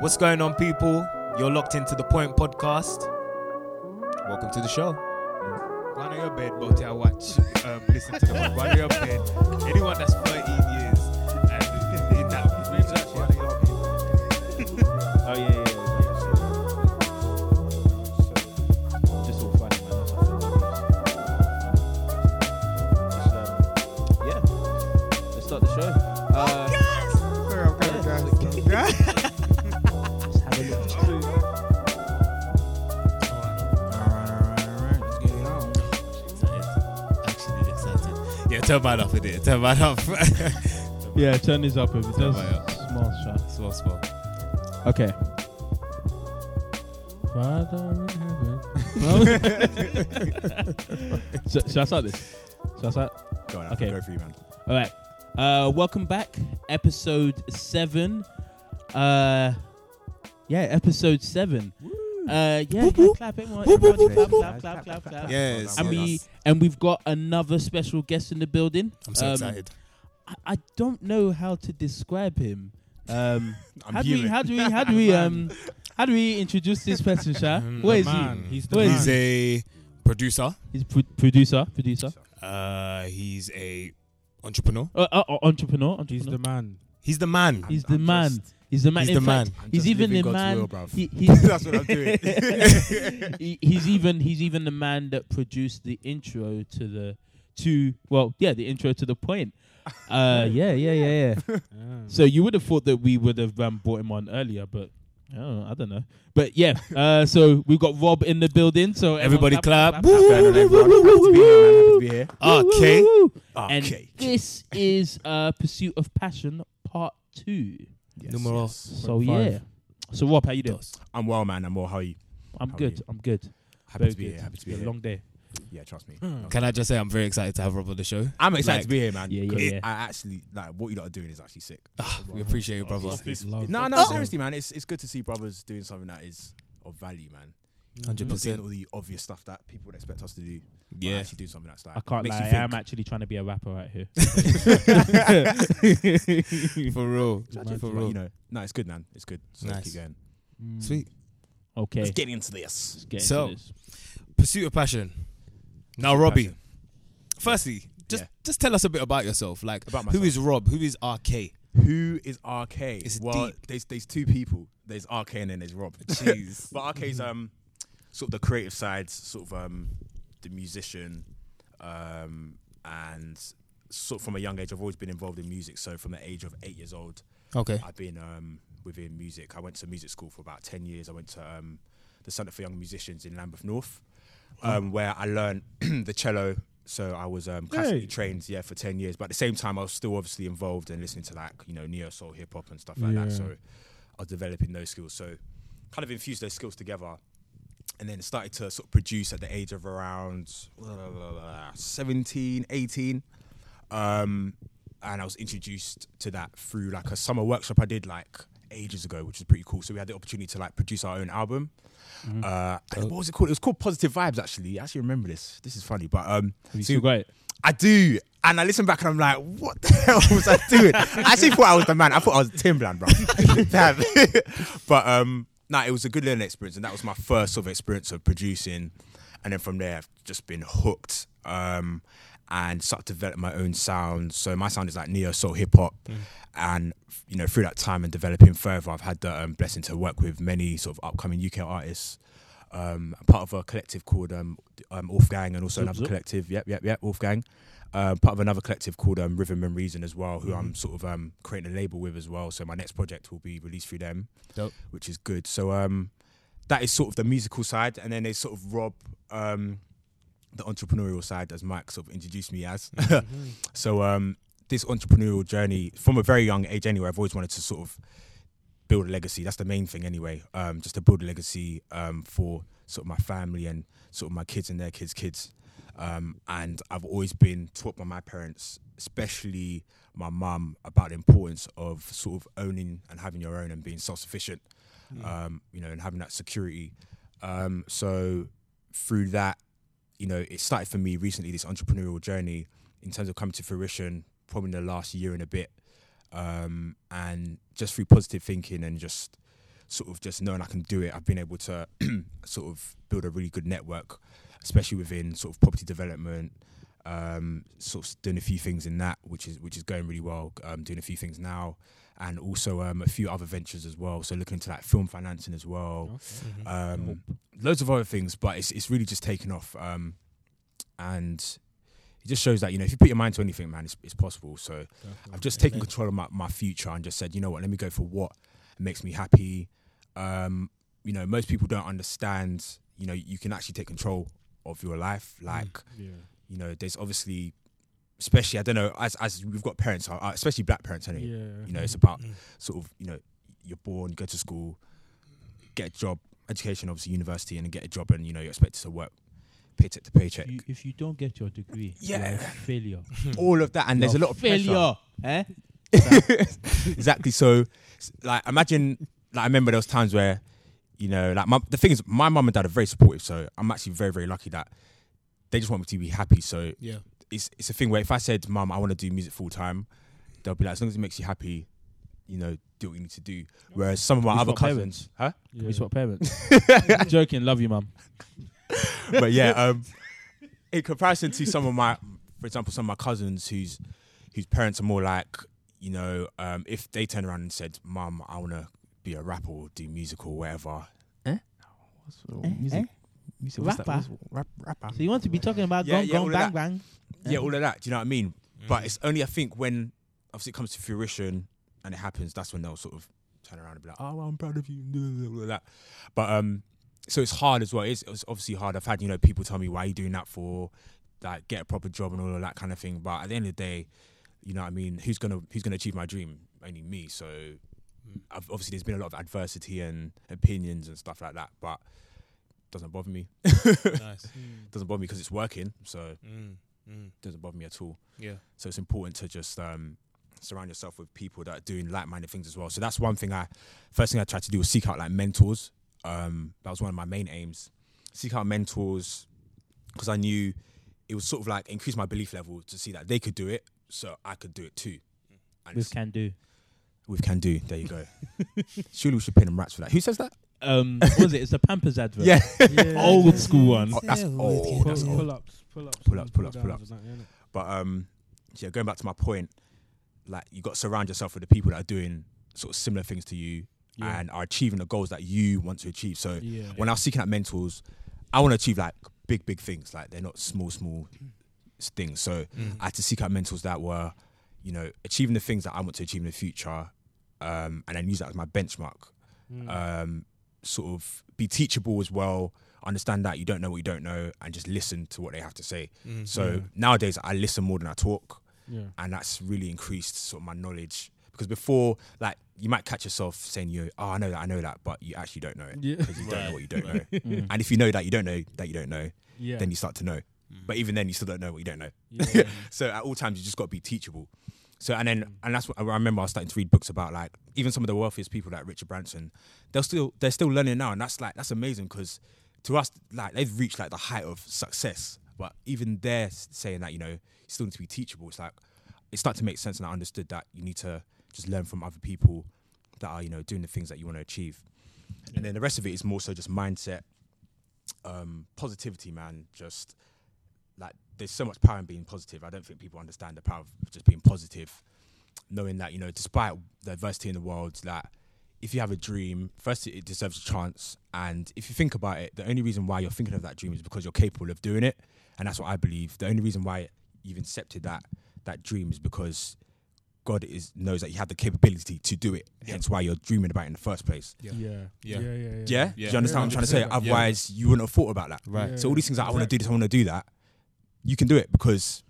What's going on, people? You're locked into the Point Podcast. Welcome to the show. Go on your bed, but I watch, um, listen to the one. Go on your bed. Anyone that's 13 turn mine off it. Turn mine off. Yeah, turn this up if it does. Up. Small shot. small, small. Okay. Father in heaven. so, shall I start this? Shall I start? Go on, Okay. okay. go for you, man. All right. Uh, welcome back, episode seven. Uh, yeah, episode seven. Uh, yeah, yeah, clap it. everyone- everyone clap, clap, clap, clap, clap. Yes. And we and we've got another special guest in the building. I'm so Um, excited. I, I don't know how to describe him. Um, I'm how do we? How do we? How do we? Um, how do we introduce this person, Sha? Mm, Where man. he? He's the Where is He's a producer. He's pro- producer. Producer. Uh, he's a entrepreneur. Uh, uh, uh, entrepreneur. entrepreneur. He's the man. He's the man. He's the I'm man. just- he's the man. He's In the fact, man. He's even the man. he, he's, That's what I'm doing. he- he's even he's even the man that produced the intro to the to well yeah the intro to the point. Uh yeah yeah yeah yeah. So you would have thought that we would have um, brought him on earlier, but I don't know. I don't know. But yeah, uh, so we've got Rob in the building. So Everybody clap. What's going on, everyone? Happy to be here, man. Happy to be here. Okay. And Okay. this is uh, Pursuit of Passion Part Two. Yes, Numero yes. So yeah. So Rob, how you doing? I'm well, man. I'm well. How are you? I'm How are good. you? I'm good. Happy Very to be good. here. Happy to be It's been here. a long day. Yeah, hmm. trust me. Can I just say I'm very excited to have Rob on the show? I'm excited Like- to be here, man. Yeah, yeah, 'cause yeah. I actually like what you lot are doing is actually sick. Ah, we appreciate you, brother. No, no, oh. seriously, man. It's it's good to see brothers doing something that is of value, man. Hundred Not doing percent. all the obvious stuff that people would expect us to do. Yeah. actually do something that's like I can't Makes lie. I'm actually trying to be a rapper right here. For real. Actually, For real. You know, no, it's good, man. It's good. So Nice. keep going. Sweet. Okay. Let's get into this. Let's get So, into this. Pursuit of passion. Now, Pursuit of Robbie. passion. Firstly, just Yeah. just tell us a bit about yourself. Like, About who myself. is Rob? Who is RK? Who is RK? It's well, deep. there's there's two people. There's RK and then there's Rob. Jeez. but RK's um sort of the creative side, sort of um the musician, um and sort of from a young age I've always been involved in music. So from the age of eight years old, Okay. I've been um within music. I went to music school for about ten years. I went to um the Centre for Young Musicians in Lambeth North, um, where I learned the cello. So I was um, classically Hey. trained, yeah, for ten years. But at the same time, I was still obviously involved in listening to like you know neo soul, hip hop, and stuff like that. So I was developing those skills. So kind of infused those skills together, and then started to sort of produce at the age of around uh, 17, 18. Um, and I was introduced to that through like a summer workshop I did like ages ago, which was pretty cool. So we had the opportunity to like produce our own album. Uh, and what was it called? It was called Positive Vibes. Actually, I actually remember this. This is funny, but um, Have you so- it? I do. And I listen back and I'm like, what the hell was I doing? I actually thought I was the man. I thought I was Timbaland, bro. But um, nah, it was a good learning experience, and that was my first sort of experience of producing. And then from there, I've just been hooked um, and started to develop my own sound. So my sound is like neo soul hip hop, and you know through that time and developing further, I've had the um, blessing to work with many sort of upcoming UK artists. Um, part of a collective called um, um, Wolfgang, and also Zup, another zup. collective. Yep, yep, yep, Wolfgang. Um, part of another collective called um, Rhythm and Reason as well, who I'm sort of um, creating a label with as well. So my next project will be released through them, Dope. which is good. So um, that is sort of the musical side, and then there's sort of Rob, um, the entrepreneurial side, as Mike sort of introduced me as. so um, this entrepreneurial journey from a very young age, anyway, I've always wanted to sort of build a legacy. That's the main thing, anyway. Um, just to build a legacy um, for sort of my family and sort of my kids and their kids' kids. Um, and I've always been taught by my parents, especially my mum, about the importance of sort of owning and having your own and being self-sufficient. Um, you know, and having that security. Um, so through that, you know, it started for me recently this entrepreneurial journey in terms of coming to fruition, probably in the last year and a bit, um, and just through positive thinking and just sort of just knowing I can do it, I've been able to sort of build a really good network, especially within sort of property development. Um, sort of doing a few things in that, which is which is going really well. Um, doing a few things now, and also um, a few other ventures as well. So looking into like film financing as well, um, loads of other things. But it's it's really just taken off, um, and it just shows that you know if you put your mind to anything, man, it's, it's possible. So I've just taken control of my, my future and just said, you know what, let me go for what makes me happy. Um, you know, most people don't understand. You know, you can actually take control of your life. Like, Yeah. you know, there's obviously, especially I don't know, as as we've got parents, uh, especially black parents, anyway. Yeah. You know, it's about sort of you know, you're born, you go to school, get a job, education, obviously university, and then get a job, and you know you're expected to work paycheck to paycheck. If you, if you don't get your degree, you're Yeah. a failure. All of that, and there's a lot of pressure. failure. Eh? exactly. So, like, imagine, like, I remember there was times where, you know, like, my, the thing is, my mum and dad are very supportive. So, I'm actually very, very lucky that they just want me to be happy. So, Yeah. it's it's a thing where if I said, "Mum, I want to do music full time," they'll be like, "As long as it makes you happy, you know, do what you need to do." Whereas some of my He's other got cousins, huh? Can we swap parents? Joking, love you, mum. but yeah, um, in comparison to some of my, for example, some of my cousins whose whose parents are more like, you know, um, if they turn around and said, "Mom, I want to be a rapper or do music or whatever," Eh, music, eh? music, what's that? Rapper? rap, rapper. So you want to be talking about Yeah, gong yeah, gong all bang bang? Yeah, all of that. Do you know what I mean? But it's only I think when obviously it comes to fruition and it happens, that's when they'll sort of turn around and be like, "Oh, well, I'm proud of you," all of that. But um, so it's hard as well. It's, it's obviously hard. I've had you know people tell me, "Why are you doing that for?" Like get a proper job and all of that kind of thing. But at the end of the day, you know what I mean. Who's gonna Who's gonna achieve my dream? Only me. So I've, obviously there's been a lot of adversity and opinions and stuff like that, but doesn't bother me. nice. doesn't bother me because it's working. So Mm, mm, doesn't bother me at all. yeah. So it's important to just um, surround yourself with people that are doing like-minded things as well. So that's one thing I, first thing I tried to do was seek out like mentors. Um, that was one of my main aims. Seek out mentors because I knew it was sort of like increase my belief level to see that they could do it, so I could do it too. And With can do. with can do. There you go. Surely we should pay them rats for that. Who says that? Um, what was it? It's the Pampers advert. Yeah. Old school one. Oh, that's old. That's old. Pull ups, pull ups, Pull ups, pull ups, pull ups. and that, innit? But um, yeah, going back to my point, like you got to surround yourself with the people that are doing sort of similar things to you Yeah. and are achieving the goals that you want to achieve. So Yeah. when I was seeking out mentors, I want to achieve like big, big things. Like they're not small, small things. So I had to seek out mentors that were, you know, achieving the things that I want to achieve in the future, um, and then use that as my benchmark. Um, sort of be teachable as well. Understand that you don't know what you don't know, and just listen to what they have to say. So nowadays, I listen more than I talk Yeah. and that's really increased sort of my knowledge because before like you might catch yourself saying you oh I know that I know that but you actually don't know it Yeah. because you don't know what you don't know Mm. and if you know that you don't know that you don't know Yeah. then you start to know but even then you still don't know what you don't know yeah. so at all times you just got to be teachable so and then and that's what I remember I was starting to read books about like even some of the wealthiest people like Richard Branson they're still they're still learning now and that's like that's amazing because to us like they've reached like the height of success but even they're saying that you know you still need to be teachable it's like it started to make sense and I understood that you need to just learn from other people that are you know doing the things that you want to achieve. And then the rest of it is more so just mindset um positivity man. Just like there's so much power in being positive. I don't think people understand the power of just being positive, knowing that you know, despite the adversity in the world, that if you have a dream, first it deserves a chance, and if you think about it, the only reason why you're thinking of that dream is because you're capable of doing it, and that's what I believe. The only reason why you've accepted that that dream is because God is knows that you have the capability to do it. Hence why you're dreaming about it in the first place. Yeah. Yeah. Yeah. Yeah. Yeah. Yeah, do you understand what I'm trying to say? 100%. Otherwise, you wouldn't have thought about that. Right. Yeah. So all these things that I want to do this, I want to do that. You can do it because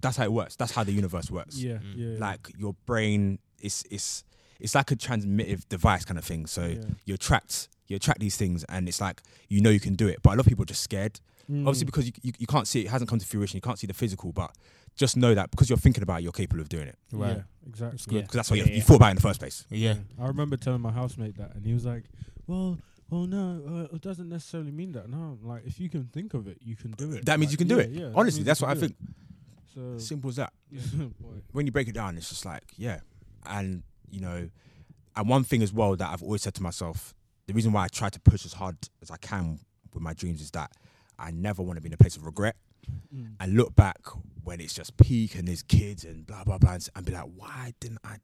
that's how it works. That's how the universe works. Yeah. Mm. Yeah. Like your brain is is it's like a transmittive device kind of thing. So Yeah. you attract you attract these things, and it's like you know you can do it. But a lot of people are just scared, Mm. obviously because you, you you can't see it, it hasn't come to fruition. You can't see the physical, but just know that because you're thinking about it, you're capable of doing it. Right. Yeah. Exactly. Yeah. Because that's what Yeah, you, you thought about in the first place. Yeah. I remember telling my housemate that, and he was like, "Well, well, no, uh, it doesn't necessarily mean that. No, like if you can think of it, you can do it. That means Like, you can do yeah, it. Yeah, Honestly, means that's what I think. So Simple as that. boy. when you break it down, it's just like, yeah. And, you know, and one thing as well that I've always said to myself the reason why I try to push as hard as I can with my dreams is that I never want to be in a place of regret Mm. and look back when it's just peak and there's kids and blah blah blah and, be like, why didn't I?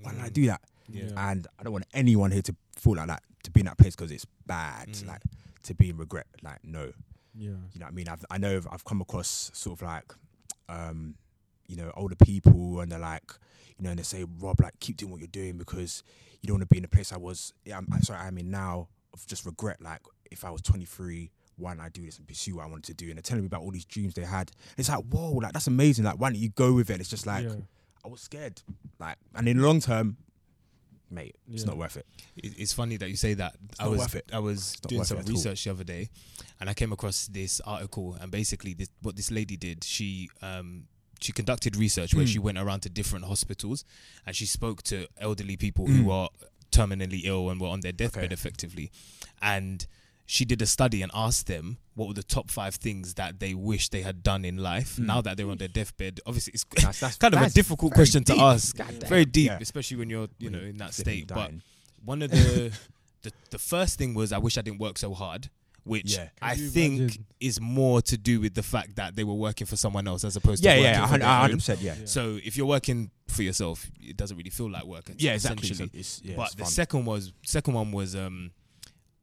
Why didn't I do that? Yeah. And I don't want anyone here to feel like that to be in that place because it's bad. Mm. Like to be in regret. Like no, Yeah. you know what I mean? I've, I know I've, come across sort of like, um, you know, older people and they're like, you know, and they say, Rob, like, keep doing what you're doing because you don't want to be in the place I was, yeah, I'm, sorry, I'm in now of just regret. Like, if I was 23, why didn't I do this and pursue what I wanted to do? And they're telling me about all these dreams they had. It's like, whoa, like, that's amazing. Like, why don't you go with it? It's just like, yeah. I was scared. Like, and in the long term, mate, it's not worth it. It- It's funny that you say that. I not was worth it. I was not doing some it at all. research the other day, and I came across this article. And basically, this, what this lady did, she um, she conducted research where Mm. she went around to different hospitals, and she spoke to elderly people Mm. who are terminally ill and were on their deathbed, Okay. effectively. And she did a study and asked them what were the top five things that they wish they had done in life Mm. now that they're on their deathbed. Obviously, it's That's, that's kind of a difficult very question to deep. ask. God. Very deep, Yeah. especially when you're you When know in that sitting state. But one of the, the the first thing was I wish I didn't work so hard, which Yeah. I think imagine? is more to do with the fact that they were working for someone else as opposed to yeah, working yeah, for their own. 100 percent, yeah. Yeah. So if you're working for yourself, it doesn't really feel like work. Yeah, exactly. It's, yeah, but it's the fun. second was second one was um,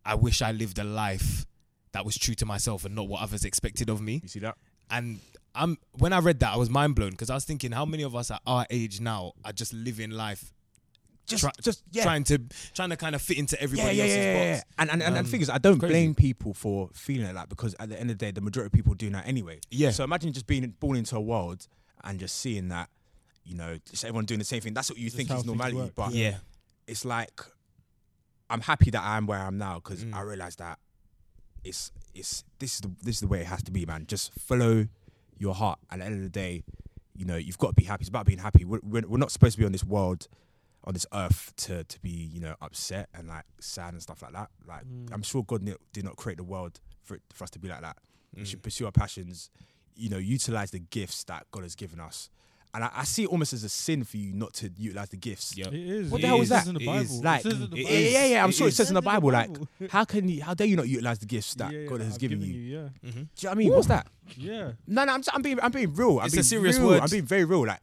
I wish I lived a life that was true to myself and not what others expected of me. you see that? And I'm when I read that, I was mind blown because I was thinking, how many of us at our age now are just living life Just, Try- just yeah. trying to trying to kind of fit into everybody yeah, else's yeah, yeah, box? yeah. And and, and, and Um, the thing is, I don't blame people for feeling like that because at the end of the day, the majority of people do that anyway. Yeah. So imagine just being born into a world and just seeing that, you know, just everyone doing the same thing. That's what you Just think is things normality, work. but yeah. it's like I'm happy that I am where I am now because Mm. I realize that it's it's this is the this is the way it has to be, man. Just follow your heart. At the end of the day, you know, you've got to be happy. It's about being happy. We're, we're, we're not supposed to be on this world, on this earth, to to be you know upset and like sad and stuff like that. Like Mm. I'm sure God did not create the world for it, for us to be like that. We Mm. should pursue our passions. You know, utilize the gifts that God has given us. And I, I see it almost as a sin for you not to utilize the gifts. Yep. It is. What It the hell is It that? says in the Bible. is. Like, it says in the it Bible. is. yeah, yeah, I'm It sure it is. says in the Bible, like, how can you, how dare you not utilize the gifts that Yeah, yeah, God has I've given you? Mhm. Yeah. Do you know what I mean? What's that? Yeah. No, no, I'm, I'm being, I'm being real. I'm It's a serious real. word. I'm being very real. Like,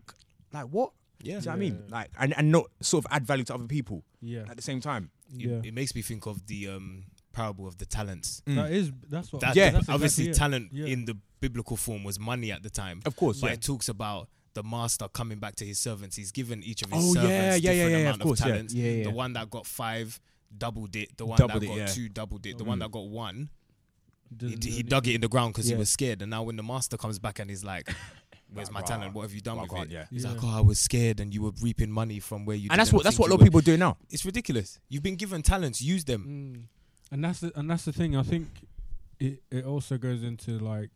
like what? Yeah. Do you know what I mean? Like, and, and not sort of add value to other people Yeah. at the same time. Yeah. it makes me think of the um, parable of the talents. That is. That's what. That Yeah. that's obviously exactly it. talent Yeah. in the biblical form was money at the time. Of course, But yeah. it talks about the master coming back to his servants. He's given each of his Oh, servants yeah, yeah, yeah, different yeah, amount of course, yeah. talents. Yeah, yeah. The one that got five doubled it. The one Doubled that it, got yeah. two doubled it. The Mm. one that got one, he, he dug it in the ground because Yeah. he was scared. And now when the master comes back and he's like, "Where's my Rah, talent? What have you done rah, with rah, it?" yeah. He's Yeah. like, "Oh, I was scared, and you were reaping money from where you." And that's what that's what a lot of would." people do now. It's ridiculous. You've been given talents. Use them. Mm. And that's the and that's the thing. I think it it also goes into like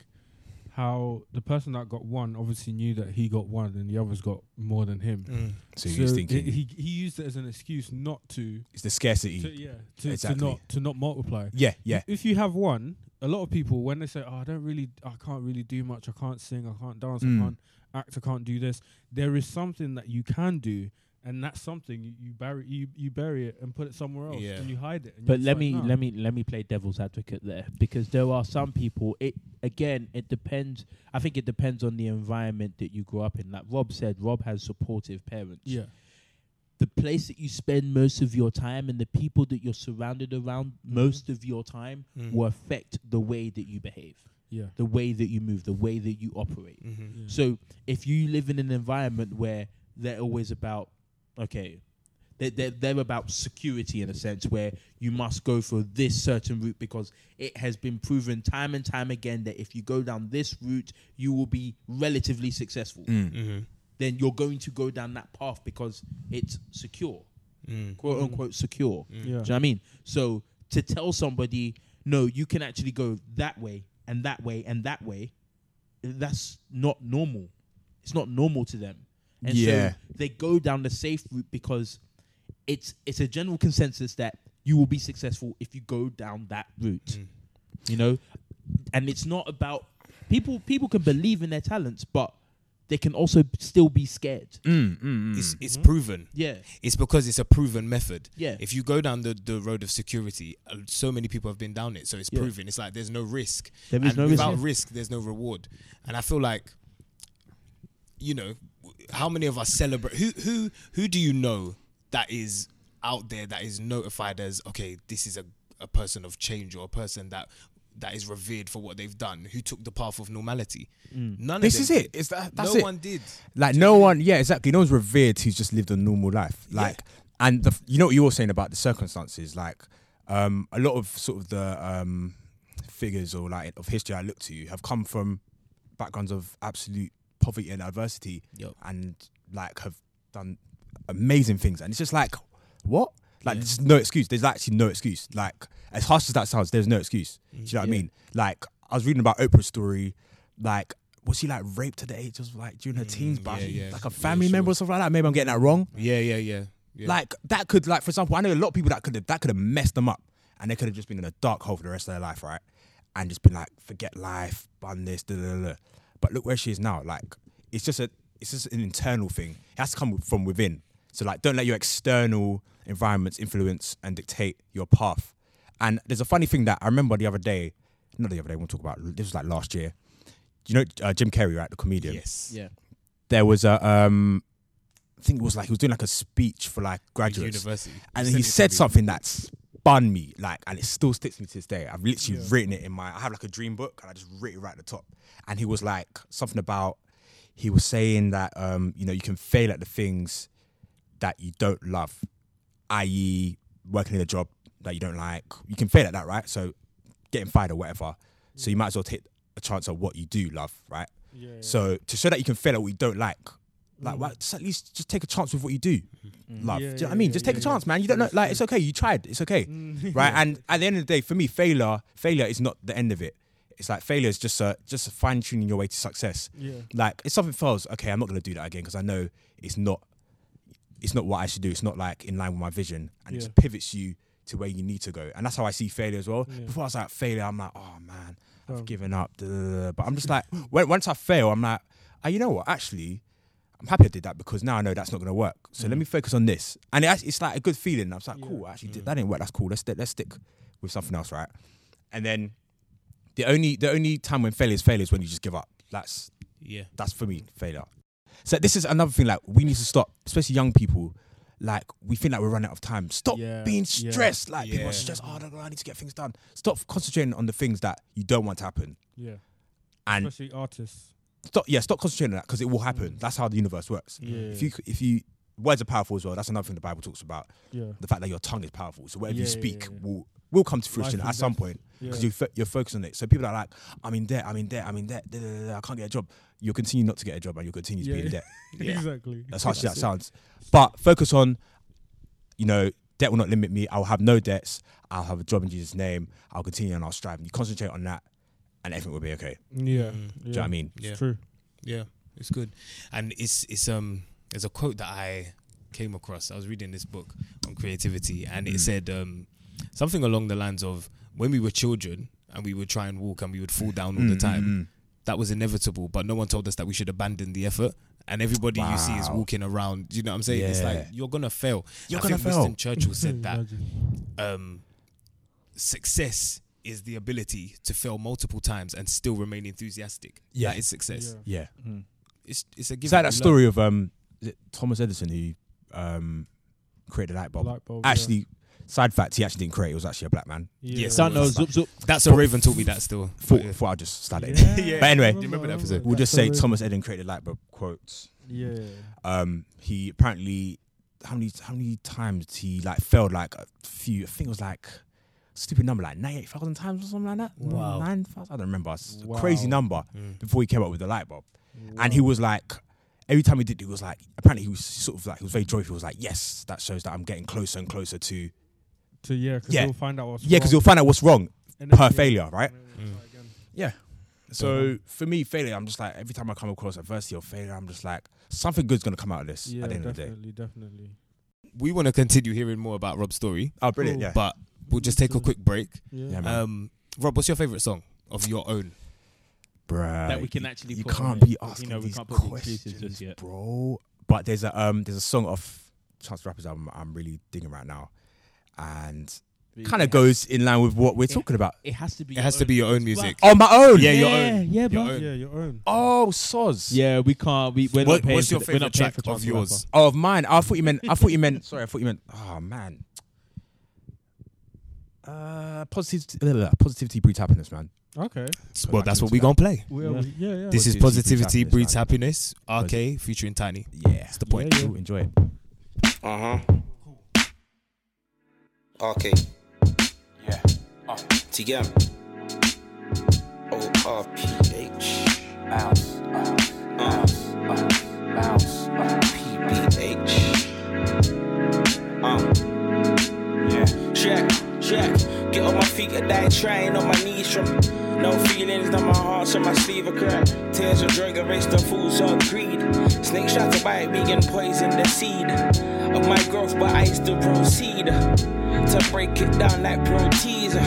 how the person that got one obviously knew that he got one and the others got more than him. Mm. So, he's thinking he he used it as an excuse not to, it's the scarcity. to yeah to, Exactly. to not to not multiply. yeah, yeah. If you have one, a lot of people when they say, "Oh, I don't really, I can't really do much. I can't sing. I can't dance. Mm. I can't act. I can't do this." There is something that you can do, and that's something you, you bury you, you bury it and put it somewhere else, Yeah. and you hide it. And But let just me like, "Nah." let me let me play devil's advocate there because there are some people. It again, it depends. I think it depends on the environment that you grew up in. Like Rob said, Rob has supportive parents. Yeah, The place that you spend most of your time and the people that you're surrounded around Mhm. most of your time Mm. will affect the way that you behave, yeah, the way that you move, the way that you operate. Mhm. yeah. So if you live in an environment where they're always about, okay, they're, they're, they're about security in a sense where you must go for this certain route because it has been proven time and time again that if you go down this route, you will be relatively successful. Mm. Mhm. Then you're going to go down that path because it's secure, Mm. quote Mm. unquote secure. Mm. yeah. Do you know what I mean? So to tell somebody, no, you can actually go that way and that way and that way, that's not normal. It's not normal to them. And Yeah. so they go down the safe route because it's it's a general consensus that you will be successful if you go down that route. Mm. You know? And it's not about people people can believe in their talents, but they can also still be scared. Mm, mm, mm. It's it's Mhm. proven. Yeah, It's because it's a proven method. yeah, If you go down the, the road of security, uh, so many people have been down it, so it's Yeah. proven. It's like there's no risk, there is and no risk. without risk, there's no reward. And I feel like, you know, how many of us celebrate? Who who who do you know that is out there that is notified as okay, this is a a person of change or a person that that is revered for what they've done, who took the path of normality. Mm. None this of is it. It's that. That's no it. one did. Like no one, yeah, exactly. No one's revered who's just lived a normal life. Yeah. Like, and the, you know what you were saying about the circumstances. Like, um, a lot of sort of the um, figures or like of history I look to have come from backgrounds of absolute poverty and adversity, Yep. and like have done amazing things. And it's just like, what? Like, Yeah. there's no excuse. There's actually no excuse. Like, as harsh as that sounds, there's no excuse. Do you know what I mean? Like, I was reading about Oprah's story. Like, was she like raped at the age of like during her teens Mm, by yeah, yeah. like a Yeah, family sure. member or something like that? Maybe I'm getting that wrong. Yeah, yeah, yeah. yeah. Like that could like for example, I know a lot of people that could have that could have messed them up and they could have just been in a dark hole for the rest of their life, right? And just been like, forget life, bun this, da, da, da. But look where she is now. Like it's just a it's just an internal thing. It has to come from within. So like don't let your external environments influence and dictate your path. And there's a funny thing that I remember the other day, not the other day, we'll talk about this was like last year. You know uh, Jim Carrey, right? The comedian yes. Yeah, there was a um I think it was like he was doing like a speech for like graduates University. and he said something that spun me like and it still sticks me to this day. I've literally Yeah. written it in my I have like a dream book and I just write it right at the top. And he was like something about he was saying that um you know you can fail at the things that you don't love i.e working in a job that you don't like. You can fail at that right? So getting fired or whatever. So you might as well take a chance at what you do love right? Yeah, yeah. so to show that you can fail at what you don't like, like Mm. why, just at least just take a chance with what you do Mm. love. Yeah, do you know yeah, what I mean? yeah, just take a chance, man. You don't know, like it's okay. You tried. It's okay, Mm, right? And at the end of the day, for me, failure, failure is not the end of it. It's like failure is just a just fine tuning your way to success. yeah, Like if something fails, okay, I'm not gonna do that again because I know it's not it's not what I should do. It's not like in line with my vision, and it just pivots you to where you need to go. And that's how I see failure as well. Before I was like failure, I'm like, oh man, I've Um, given up. duh, duh, duh. But I'm just like, when, once I fail, I'm like, oh, you know what? Actually, I'm happy I did that because now I know that's not going to work. So let Mm. me focus on this. And it, it's like a good feeling. I was like, Yeah. cool, actually, did, Mm. that didn't work. That's cool. Let's, let's stick with something else, right? And then the only the only time when failure is failure is when you just give up. That's Yeah. that's for me failure. So this is another thing. Like we need to stop, especially young people. Like we think like we're running out of time. Stop Yeah, being yeah. stressed. Like people Yeah. are stressed. Oh, I need to get things done. Stop concentrating on the things that you don't want to happen. yeah. And Especially artists. Stop. Yeah, stop concentrating on that because it will happen. Mm. That's how the universe works. Yeah, If you if you words are powerful as well. That's another thing the Bible talks about. yeah, The fact that your tongue is powerful. So whatever you Yeah, yeah, speak will will come to fruition Life at some point because you you're focused on it. So people are like, I'm in debt. I'm in debt. I'm in debt. I can't get a job. You'll continue not to get a job and you'll continue to be in debt. Exactly. As harsh as that sounds. But focus on, you know, debt will not limit me. I'll have no debts. I'll have a job in Jesus' name. I'll continue and I'll strive. And you concentrate on that, and everything will be okay. Yeah, Mm. yeah. Do you know what I mean? Yeah. It's true. Yeah, it's good, and it's it's um there's a quote that I came across. I was reading this book on creativity, and it Mm. said um something along the lines of when we were children and we would try and walk and we would fall down all the Mm, time. mm, mm. That was inevitable, but no one told us that we should abandon the effort. And everybody you see is walking around. You know what I'm saying? It's like you're gonna fail. You're I gonna think fail. Winston Churchill said that um, success is the ability to fail multiple times and still remain enthusiastic. Yeah. that is success. Yeah. Yeah. Mm. It's it's a given. Is that that learn. story of um, Thomas Edison who um created the light bulb? Light bulb, yeah. Actually, side fact, he actually didn't create. it. It was actually a black man. Yeah. Don't Don't. Zup, zup. That's a Raven taught me that still. Thought, yeah. thought I'd just start it. Yeah. But anyway, Do you remember that episode? We'll just say so- Thomas Edison created light bulb quotes. Yeah. Um, he apparently how many how many times he like failed like a few. I think it was like stupid number like ninety eight thousand times or something like that. Wow. nine thousand. I don't remember. It's a Wow. crazy number Mm. before he came up with the light bulb. Wow. And he was like, every time he did, it he was like, apparently he was sort of like, he was very joyful. He was like, yes, that shows that I'm getting closer and closer to, to yeah, because Yeah. you'll find out what's yeah, because wrong. you'll find out what's wrong And then- per yeah. failure, right? And then Mm. try again. So for me, failure, I'm just like, every time I come across adversity or failure, I'm just like, something good's going to come out of this Yeah, at the end of the day. definitely, definitely. We want to continue hearing more about Rob's story, Oh, brilliant. Cool. Yeah. but we'll just take a quick break. Yeah. Yeah. Um, Rob, what's your favorite song of your own? bruh. that we can actually you put can't it, be 'cause, asking you know, we these can't put questions, exclusives just yet. bro. But there's a um there's a song off Chance the Rapper's album I'm really digging right now, and kind of goes in line with what we're talking about. It has to be. It has to be your own music. On my own. Yeah, Yeah, your own. yeah, Your own. Yeah, your own. Oh, soz. Yeah, we can't. We, we're What- not paying what's for your the- favorite track of yours? Oh, of mine. I thought you meant. I thought you meant. Sorry, I thought you meant. Oh man. Uh, positivity. Positivity breeds happiness, man. Okay. Well, that's what we gonna play. We Yeah. we- yeah, yeah. This is Positivity positivity breeds breeds happiness, happiness. RK featuring Tiny. Yeah, That's the point. Yeah, yeah. Cool, enjoy it. Uh huh. Okay. Yeah. TM. O R P H. Bounce, Uh. bounce, P Check. Get on my feet, I die trying on my knees from no feelings, now my heart's on my sleeve, I cry. Tears of drug erased the fools of greed. Snakes try to bite me and poison the seed of my growth, but I still proceed to break it down like pro teaser.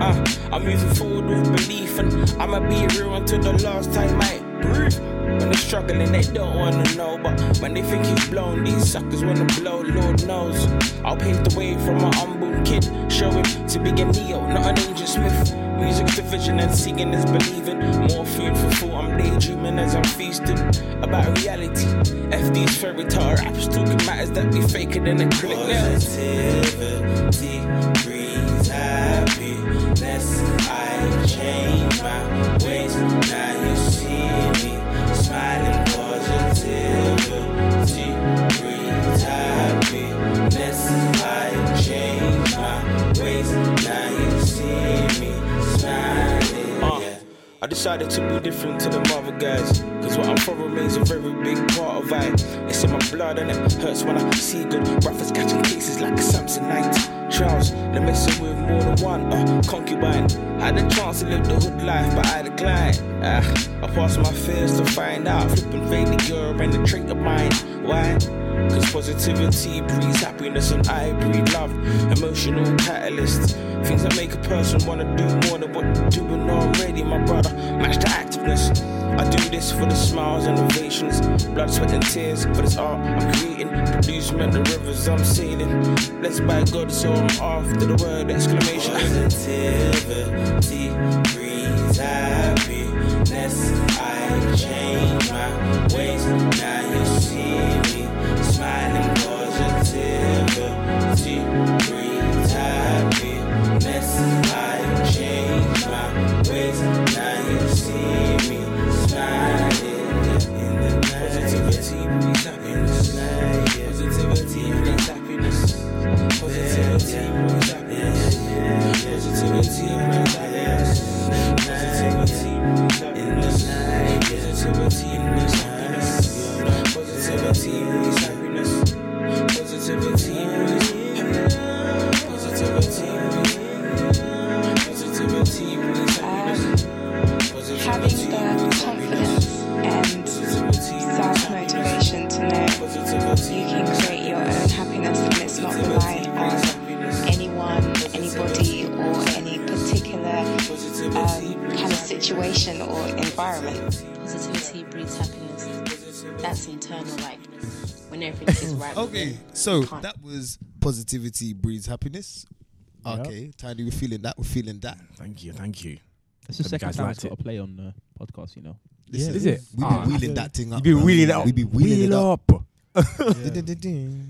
Uh, I'm moving forward with belief, and I'ma be real until the last time I breathe. When they're struggling, they don't wanna know. But when they think he's blown, these suckers wanna blow, Lord knows. I'll pave the way for my humble kid. Show him to be a Neo, not an Agent Smith. Music's the vision and singing is believing. More food for thought, I'm daydreaming as I'm feasting about reality. FD's fairy tale raps talking matters that be faker than a nails. Positivity I decided to be different to the other guys. Cause what I'm for remains a very big part of I. It's in my blood and it hurts when I see good rappers catching cases like a Samsonite. Trials, they're messing with more than one uh, concubine. Had the chance to live the hood life, but I declined. Ah, I passed my fears to find out. Flipping vaguely girl and the trait of mine. Why? Cause positivity breeds happiness and I breed love. Emotional catalyst. Things that make a person wanna do more than what they're doing already, my brother. Match the activeness. I do this for the smiles and ovations. Blood, sweat, and tears for this art I'm creating. Producement, the rivers I'm sailing. Blessed by God, so I'm to the word exclamation. Positivity Okay, so that was positivity breeds happiness. Yeah. Okay, Tiny, we're feeling that. We're feeling that. Thank you, thank you. It's the Hope you second guys time liked it's got it. to play on the podcast, you know. Listen, Is it? We be Ah, wheeling that thing You up. be man. wheeling it up. We be wheeling it up. up.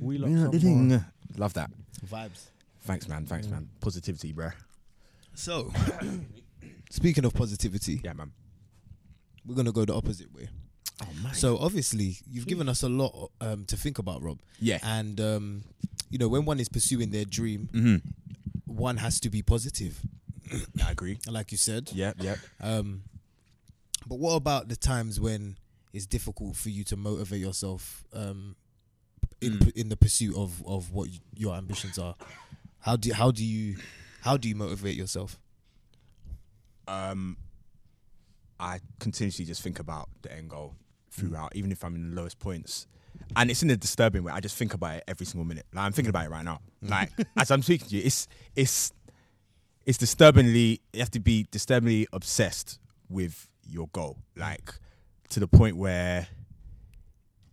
We Wheel love up some more. thing. Love that. Vibes. Thanks, man. Thanks, man. Positivity, bro. So, speaking of positivity, Yeah, man. we're gonna go the opposite way. Oh. So obviously, you've given us a lot um, to think about, Rob. yeah. And um, you know, when one is pursuing their dream, hmm one has to be positive, I agree. like you said. Yep. Yep. Um, but what about the times when it's difficult for you to motivate yourself um, in Mm. in the pursuit of, of what y- your ambitions are? How do how do you how do you motivate yourself? um, I continuously just think about the end goal throughout, even if I'm in the lowest points. And it's in a disturbing way. I just think about it every single minute. Like I'm thinking about it right now. Mm. Like as I'm speaking to you, it's it's it's disturbingly. You have to be disturbingly obsessed with your goal, like to the point where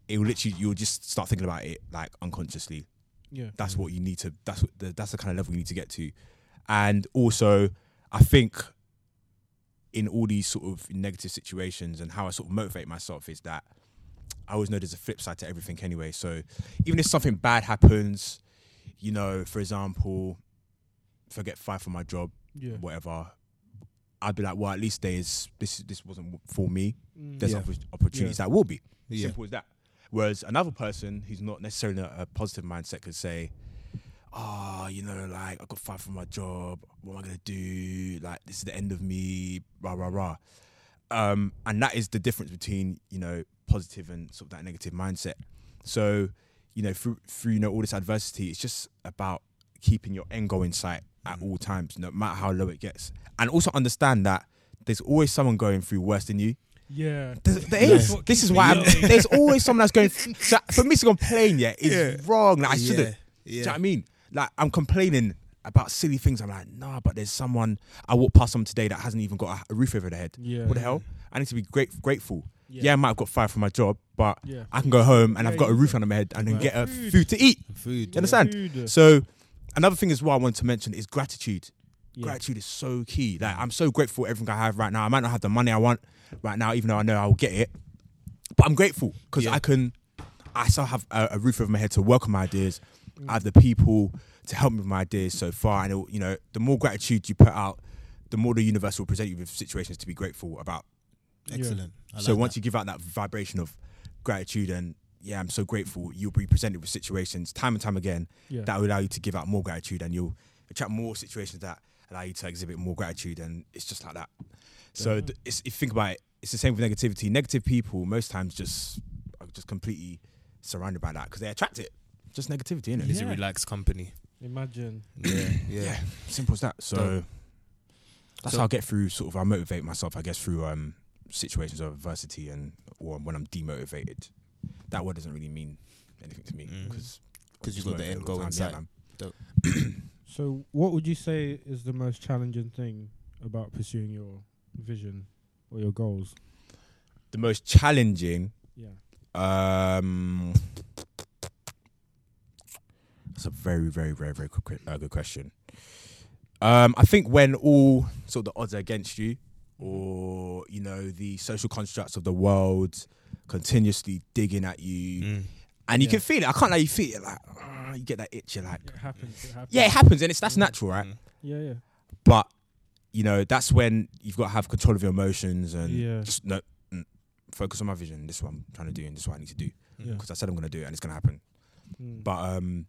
it will literally you'll just start thinking about it like unconsciously. Yeah. That's what you need to. That's what the, that's the kind of level you need to get to, and also I think in all these sort of negative situations and how I sort of motivate myself is that I always know there's a flip side to everything anyway. So even if something bad happens, you know, for example, if I get fired from my job, Yeah. whatever, I'd be like, well, at least there's this. This wasn't for me. Mm. There's Yeah. oppor- opportunities that will be. Yeah. Simple as that. Whereas another person who's not necessarily a, a positive mindset could say, "Oh, you know, like I got fired from my job. What am I gonna do? Like this is the end of me." Rah rah rah. Um, and that is the difference between you know positive and sort of that negative mindset. So, you know, through through you know all this adversity, it's just about keeping your end goal in sight at all times, no matter how low it gets, and also understand that there's always someone going through worse than you. Yeah. there's, there is. what This is why I'm, there's always someone that's going. So for me to complain, yeah, is Yeah. wrong. Like I shouldn't. Yeah. Do you know what I mean? Like I'm complaining about silly things. I'm like, nah, but there's someone. I walked past someone today that hasn't even got a, a roof over their head. Yeah. What the hell? I need to be great, grateful. Yeah. Yeah. I might have got fired from my job, but Yeah. I can go home and Yeah, I've got a roof can. on my head and then Right. get a Food. food to eat. Food. You understand? Food. So another thing as well I wanted to mention is gratitude. Yeah. Gratitude is so key. Like I'm so grateful for everything I have right now. I might not have the money I want right now, even though I know I'll get it. But I'm grateful because Yeah. I can. I still have a, a roof over my head to welcome my ideas. Mm. I have the people to help me with my ideas so far, and it, you know, the more gratitude you put out, the more the universe will present you with situations to be grateful about. Excellent. I so like once that. you give out that vibration of gratitude and yeah, I'm so grateful, you'll be presented with situations time and time again Yeah. that will allow you to give out more gratitude and you'll attract more situations that allow you to exhibit more gratitude and it's just like that. So th- it's, if you think about it, it's the same with negativity. Negative people most times just are just completely surrounded by that because they attract it. Just negativity, innit? It's a Yeah. relaxed company. Imagine. Yeah. Yeah. Yeah. Simple as that. So Dope. that's So- how I get through sort of I motivate myself, I guess, through um situations of adversity and or when I'm demotivated. That word doesn't really mean anything to me Mm. because Because you've got the end goal in sight. So, what would you say is the most challenging thing about pursuing your vision or your goals? The most challenging Yeah. Um, that's a very, very, very, very good, uh, good question. Um, I think when all sort of the odds are against you, or you know the social constructs of the world continuously digging at you, Mm. and you Yeah. can feel it. I can't let you feel it. Like ah, you get that itch. You're like, It happens. It happens. yeah, it happens, and it's that's natural, right? Mm. Yeah, yeah. But you know that's when you've got to have control of your emotions and Yeah. just no, mm, focus on my vision. This is what I'm trying to do, and this is what I need to do Yeah. because I said I'm going to do it, and it's going to happen. Mm. but um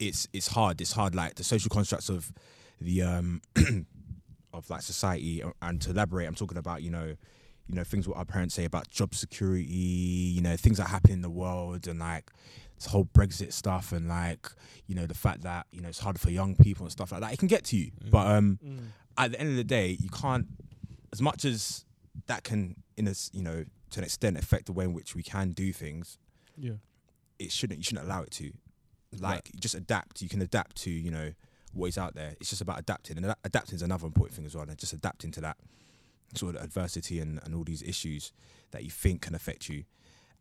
it's it's hard it's hard like the social constructs of the um of like society uh, and to elaborate i'm talking about you know you know things what our parents say about job security you know things that happen in the world and like this whole brexit stuff and like you know the fact that you know it's hard for young people and stuff like that it can get to you but um Mm. at the end of the day you can't as much as that can in a you know to an extent affect the way in which we can do things Yeah. it shouldn't you shouldn't allow it to like just adapt. You can adapt to you know what is out there. It's just about adapting and that, adapting is another important thing as well and just adapting to that sort of adversity and, and all these issues that you think can affect you.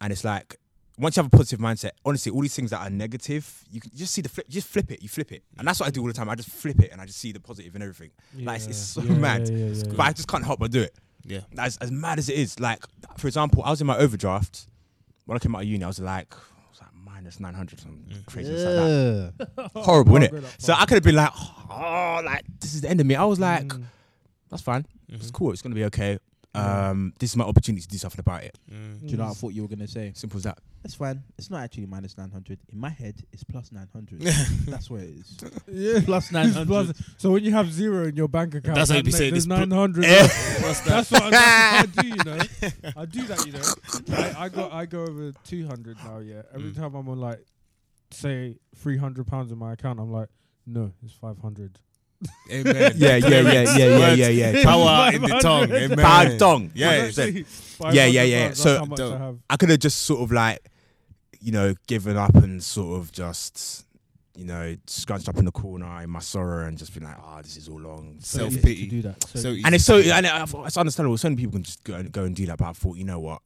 And it's like once you have a positive mindset honestly all these things that are negative you can just see the flip just flip it you flip it. And that's what i do all the time. I just flip it and i just see the positive in everything. Like, it's- it's so Yeah, mad. yeah, yeah, yeah. but i just can't help but do it. Yeah. as, as mad as it is, like for example, I was in my overdraft. When I came out of uni. I was like, I was like minus nine hundred, some crazy like that. Horrible, Can't innit? So. I could have been like, oh, like this is the end of me. I was like, Mm. that's fine, Mm-hmm. it's cool, it's gonna be okay. Um, this is my opportunity to do something about it. Mm. Do you know what I thought you were gonna say? Simple as that. That's fine. It's not actually minus nine hundred. In my head, it's plus nine hundred. That's where it is. Yeah. Plus nine Plus- hundred. So when you have zero in your bank account, That's how you that be saying there's this pl- nine hundred. What's that? That's what, that's what I do, you know. I do that, you know. I, I go I go over two hundred now. Yeah. Every Mm. time I'm on like, say three hundred pounds in my account, I'm like, no, it's five hundred. Amen. Yeah, yeah, yeah, yeah, yeah, yeah, yeah. Power in the tongue. Amen. Power dong. Yeah. Yeah, yeah, yeah. So- how much Dope. I. I could have just sort of like, you know, given up and sort of just, you know, scrunched up in the corner in my sorrow and just been like, oh, this is all long. Self pity. do that. So, So And it's so, and uh, it's understandable. So many people can just go and, go and do that. But I thought, you know what?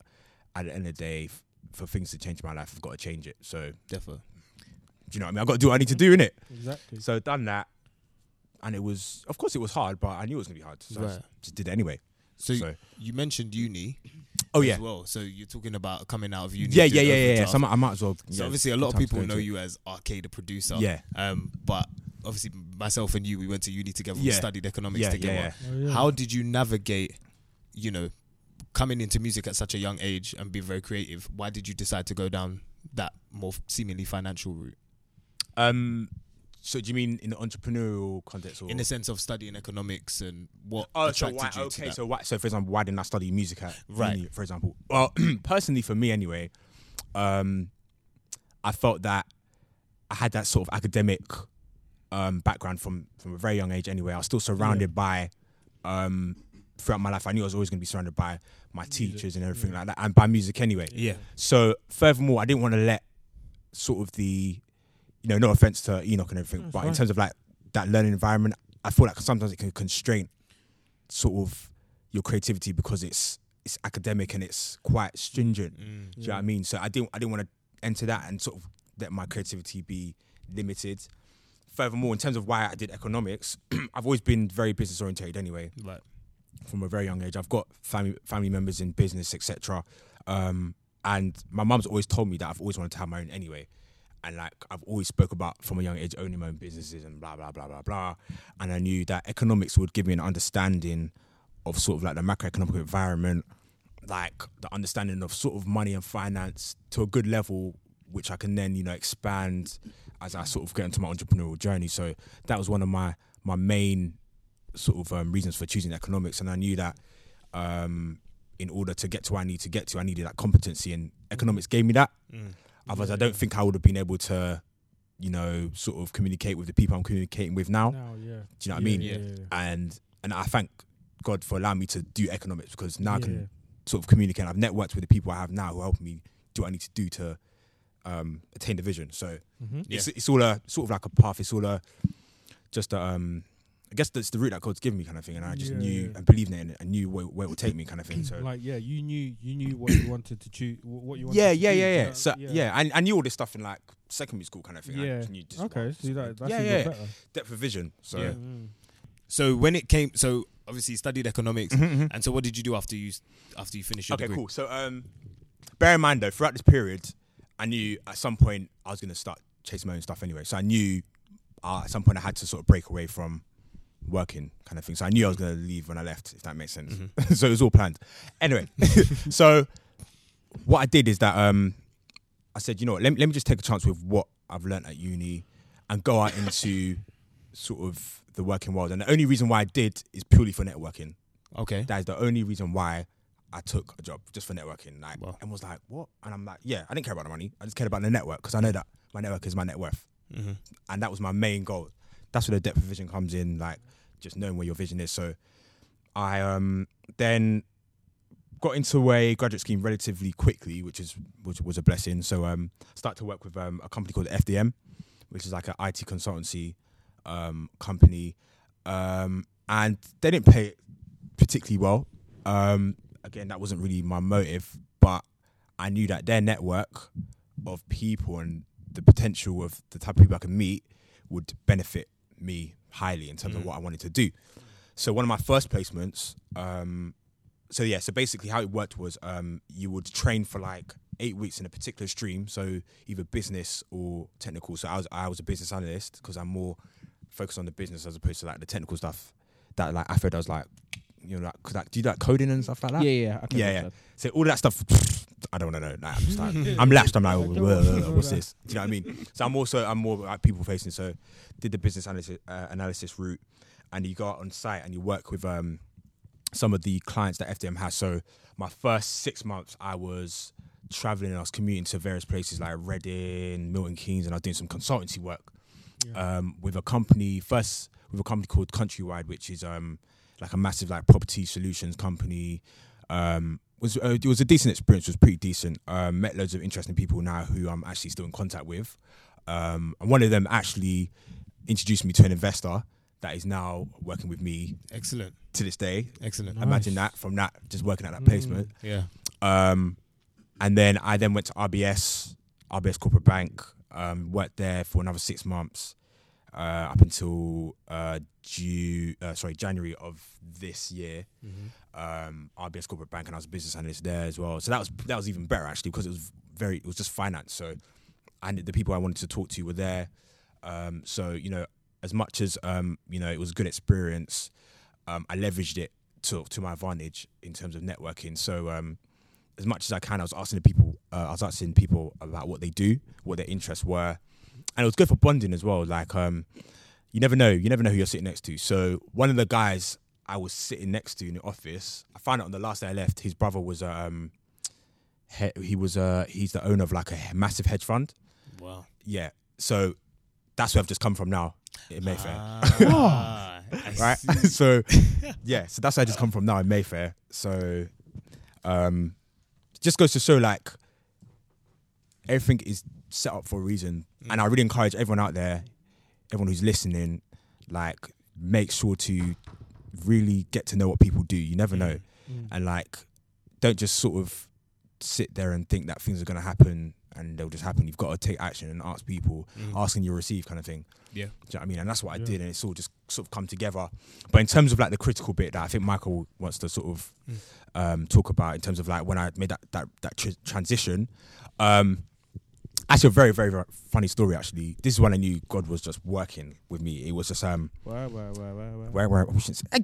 At the end of the day, for things to change in my life, I've got to change it. So, Definitely. do you know what I mean? I've got to do what I need to do in it. exactly. So done that, and it was, of course, it was hard, but I knew it was gonna be hard. So I Right. just- just did it anyway. So, So- you mentioned uni. Oh as yeah, well. So you're talking about coming out of uni. yeah, doing yeah, yeah, yeah. yeah. overdraft. So I might, I might as well. So yeah, obviously, a lot of time to people go know into it. you as Arcade the producer. Yeah, Um, but obviously, myself and you, we went to uni together. We Yeah. studied economics yeah, together. yeah, yeah. Oh, yeah. How did you navigate, you know, coming into music at such a young age and being very creative? Why did you decide to go down that more seemingly financial route? Um, so do you mean in the entrepreneurial context, or In the sense of studying economics and what Oh, so why, you okay, so why, so for example, why didn't I study music at Right. uni, for example? Well, personally, for me anyway, um, I felt that I had that sort of academic um, background from from a very young age. Anyway, I was still surrounded by um, throughout my life. I knew I was always going to be surrounded by my teachers and everything like that, and by music anyway. yeah, So furthermore, I didn't want to let sort of the, you know, no offense to Enoch and everything, That's but in terms of like that learning environment, I feel like sometimes it can constrain sort of your creativity because it's it's academic and it's quite stringent. Mm. Do you know what I mean? So I didn't I didn't want to enter that and sort of let my creativity be limited. Furthermore, in terms of why I did economics, I've always been very business oriented anyway right. from a very young age. I've got family family members in business, etc. Um, and my mum's always told me that I've always wanted to have my own anyway. And like I've always spoke about from a young age owning my own businesses and blah blah blah blah blah. And I knew that economics would give me an understanding of sort of like the macroeconomic environment, like the understanding of sort of money and finance to a good level, which I can then you know expand as I sort of get into my entrepreneurial journey. So that was one of my my main sort of um, reasons for choosing economics, and I knew that um, in order to get to where I need to get to, I needed that competency, and economics gave me that. Mm. Otherwise, I don't think I would have been able to, you know, sort of communicate with the people I'm communicating with now. Now, yeah. Do you know what I mean? Yeah, yeah, yeah. And and I thank God for allowing me to do economics because now I can sort of communicate. And I've networked with the people I have now who help me do what I need to do to um, attain the vision. So Mhm. it's it's all a sort of like a path. It's all a just a, um, I guess that's the route that God's given me, kind of thing. And I just Yeah, knew yeah. and believed in it, and I knew where, where it would take me, kind of thing. So like yeah, you knew you knew what you wanted to choose, what you wanted. yeah, to yeah, do, yeah, yeah. So yeah, I, I knew all this stuff in like secondary school, kind of thing. Yeah. just knew just Okay, what- see that that's yeah, yeah, better. depth of vision. So Yeah. Mm. So when it came, so obviously you studied economics, Mhm, mhm. and so what did you do after you after you finished your Okay, degree? cool. So, um, bear in mind though, throughout this period, I knew at some point I was gonna start chasing my own stuff anyway. So I knew uh, at some point I had to sort of break away from working, kind of thing. So I knew I was gonna leave when I left, if that makes sense. so it was all planned. Anyway, so what I did is that um, I said, you know what, let me, let me just take a chance with what I've learned at uni and go out into sort of the working world. And the only reason why I did is purely for networking. Okay. That is the only reason why I took a job just for networking. Like, Wow. and was like, what? And I'm like, yeah, I didn't care about the money. I just cared about the network because I know that my network is my net worth, hmm and that was my main goal. That's where the depth of vision comes in, like just knowing where your vision is. So, I um then got into a graduate scheme relatively quickly, which is which was a blessing. So, um, started to work with um, a company called FDM, which is like an IT consultancy um, company, um, and they didn't pay particularly well. Um, again, that wasn't really my motive, but I knew that their network of people and the potential of the type of people I can meet would benefit me highly in terms of Mm. what I wanted to do. So one of my first placements, um, so yeah, so basically how it worked was um, you would train for like eight weeks in a particular stream, so either business or technical. So I was I was a business analyst because I'm more focused on the business as opposed to like the technical stuff that like Afro does like you know like, 'cause, like do you like coding and stuff like that. Yeah, yeah, I can Yeah, yeah. that. So all that stuff, I don't want to know. Like, I'm just like, I'm lashed. I'm like, don't "Whoa, wanna whoa, what's this? Do you know what I mean? So I'm also I'm more like people facing. So did the business analysis uh, analysis route, and you go out on site and you work with um some of the clients that FDM has. So my first six months, I was traveling and I was commuting to various places like Reading, Milton Keynes, and I was doing some consultancy work Yeah. um, with a company first with a company called Countrywide, which is um, like a massive like property solutions company. Um, was uh, it was a decent experience. Was pretty decent. Um, met loads of interesting people now who I'm actually still in contact with. Um, and one of them actually introduced me to an investor that is now working with me Excellent. to this day. Excellent. Imagine that from that just working at that placement. Yeah. Um, and then I then went to RBS, RBS Corporate Bank. Um, worked there for another six months, uh, up until uh, June, uh, sorry, January of this year. Um, RBS Corporate Bank, and I was a business analyst there as well. So that was that was even better actually because it was very it was just finance. So, and the people I wanted to talk to were there. Um, so you know, as much as um, you know, it was a good experience. Um, I leveraged it to to my advantage in terms of networking. So um, as much as I can, I was asking the people. Uh, I was asking people about what they do, what their interests were, and it was good for bonding as well. Like, um, you never know, you never know who you're sitting next to. So one of the guys I was sitting next to in the office, I found out on the last day I left, his brother was um, he, he was uh, he's the owner of like a massive hedge fund. Wow. Yeah, so that's where I've just come from now in Mayfair Ah, right? so yeah, so that's where I just come from now in Mayfair. So um just goes to show like everything is set up for a reason. And I really encourage everyone out there, everyone who's listening, like make sure to really get to know what people do. You never know. And like don't just sort of sit there and think that things are gonna happen and they'll just happen. You've got to take action and ask people, ask and you receive kind of thing. Yeah. Do you know what I mean? And that's what I did, and it's all just sort of come together. But in terms of like the critical bit that I think Michael wants to sort of um, talk about, in terms of like when I made that that that tr- transition, um, actually a very very very funny story. Actually, this is when I knew God was just working with me. It was just um, Why, why, why, why, why? where where we shouldn't, hey,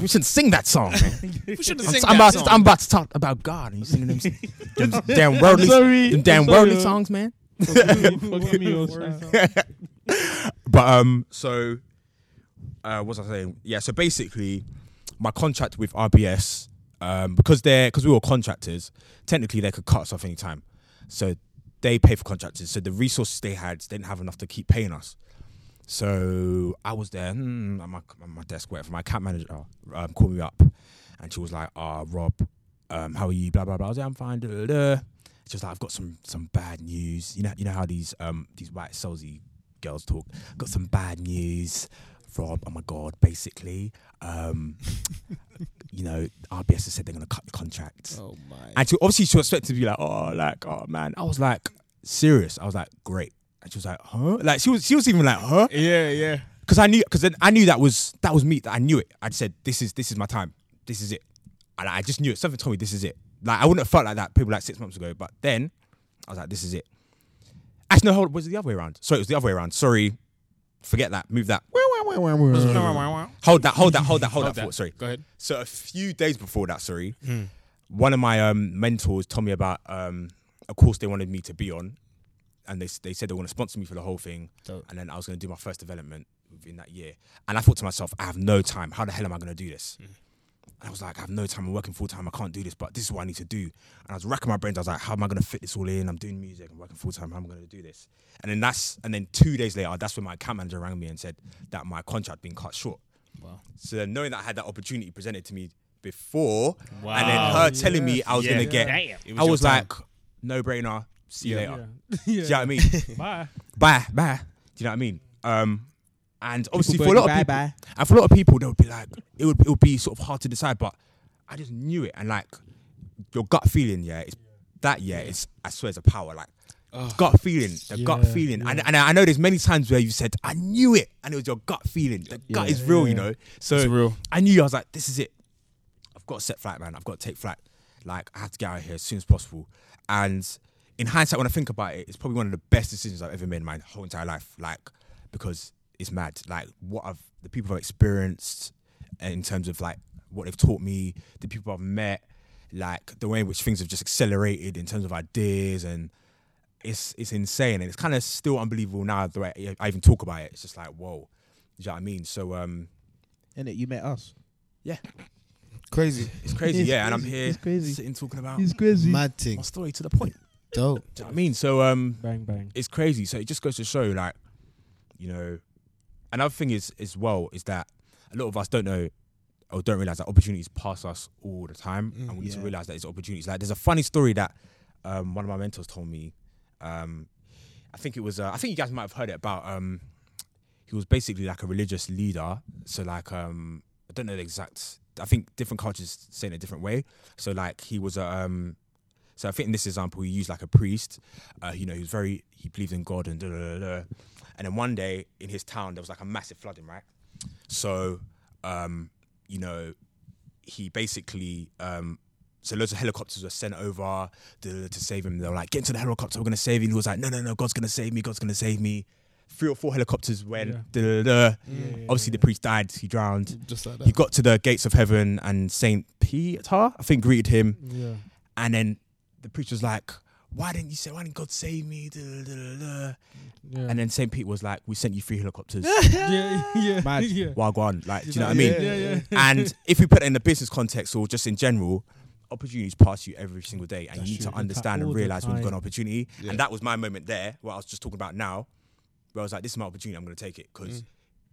we shouldn't- sing that song, man. We should have I'm, sing I'm that about song. I'm about to talk about God, and you singing them, them damn worldly, sorry. them damn I'm sorry, worldly uh, songs, man. Forgive me, your son. But um, so uh, what was I saying? Yeah, so basically, my contract with RBS, um, because they're because we were contractors, technically they could cut us off any time. So they pay for contractors. So the resources they had, didn't have enough to keep paying us. So I was there hmm, at my at my desk waiting for my account manager um, called me up, and she was like, "Ah, Rob, um, how are you? Blah blah blah." I was like, "I'm fine." Was like, "I've got some some bad news. You know, you know how these um these white salesy girls talk. Got some bad news, Rob. Oh my god, basically, um, you know, RBS has said they're gonna cut the contract. Oh my. And she, obviously she was expected to be like, oh, like, oh man. I was like, serious. I was like, great. And she was like, huh? Like she was, she was even like, huh? yeah, yeah. Because I knew, because I knew that was that was me. That I knew it. I said, this is this is my time. This is it. And I just knew it. Something told me this is it. Like I wouldn't have felt like that people like six months ago. But then I was like, this is it. Actually, no, hold. Was it the other way around? Sorry, it was the other way around. Sorry. Forget that. Move that. Hold that. Hold that. Hold that. Hold, that. that. thought. Sorry. Go ahead. So a few days before that, sorry, one of my um, mentors told me about um, a course they wanted me to be on, and they they said they want to sponsor me for the whole thing, Dope. and then I was going to do my first development within that year. And I thought to myself, I have no time. How the hell am I going to do this? And I was like, I have no time. I'm working full time. I can't do this, but this is what I need to do. And I was racking my brains. I was like, how am I going to fit this all in? I'm doing music. I'm working full time. How am I going to do this? And then that's and then two days later, that's when my account manager rang me and said that my contract been cut short. Wow. So then knowing that I had that opportunity presented to me before, Wow. and then her telling me I was Yeah. gonna get, Damn. Was I was time. like, no brainer. See you Yeah. later. Yeah. Do you know what I mean? Bye. bye, bye. Do you know what I mean? Um, and obviously for a lot of people, and for a lot of people, they would be like, it would it would be sort of hard to decide, but I just knew it, and like your gut feeling, yeah, it's that yeah, it's I swear it's a power, like. Gut feeling, the gut feeling, and yeah. and I know there's many times where you said I knew it, and it was your gut feeling. The gut is real, you know. So It's real. I knew I was like, this is it. I've got to set flight, man. I've got to take flight. Like I have to get out of here as soon as possible. And in hindsight, when I think about it, it's probably one of the best decisions I've ever made in my whole entire life. Like because it's mad. Like what I've the people I've experienced in terms of like what they've taught me, the people I've met, like the way in which things have just accelerated in terms of ideas and it's it's insane and it's kind of still unbelievable now the way I even talk about it. It's just like whoa, you know what I mean? So um, And you met us. Yeah. Crazy. it's crazy, It's yeah. And I'm here it's crazy. sitting talking about He's crazy. Mad thing. my story to the point. Dope. Do you know what I mean? So um, Bang bang. it's crazy. So it just goes to show, like, you know, another thing is as well is that a lot of us don't know or don't realize that opportunities pass us all the time, Mm, and we need to realize that it's opportunities. Like, there's a funny story that um, one of my mentors told me, um, I think it was. Uh, I think you guys might have heard it about. Um, he was basically like a religious leader. So like, um, I don't know the exact. I think different cultures say it in a different way. So like, he was a. So I think in this example, he used like a priest. Uh, you know, he was very. He believed in God and da, da, da, da. And then one day in his town, there was like a massive flooding, right? So, um, you know, he basically um, so loads of helicopters were sent over to, to save him. They were like, "Get into the helicopter, we're gonna save you." And he was like, "No, no, no, God's gonna save me. God's gonna save me." Three or four helicopters went. Yeah. da, da, da, da. Obviously, the priest died. He drowned. Just like that. He got to the gates of heaven, and Saint Peter, I think, greeted him. Yeah. And then the priest was like, "Why didn't you say? Why didn't God save me?" Da, da, da, da. Yeah. And then Saint Pete was like, "We sent you three helicopters. yeah, yeah, Mad. yeah. Wagwan. Like, do you know what I mean?" Yeah, yeah. and if we put it in the business context or just in general, opportunities pass you every single day, and That's you need true. to understand and realize when you've got an opportunity. Yeah. And that was my moment there, what I was just talking about now, where I was like, "This is my opportunity. I'm going to take it because mm.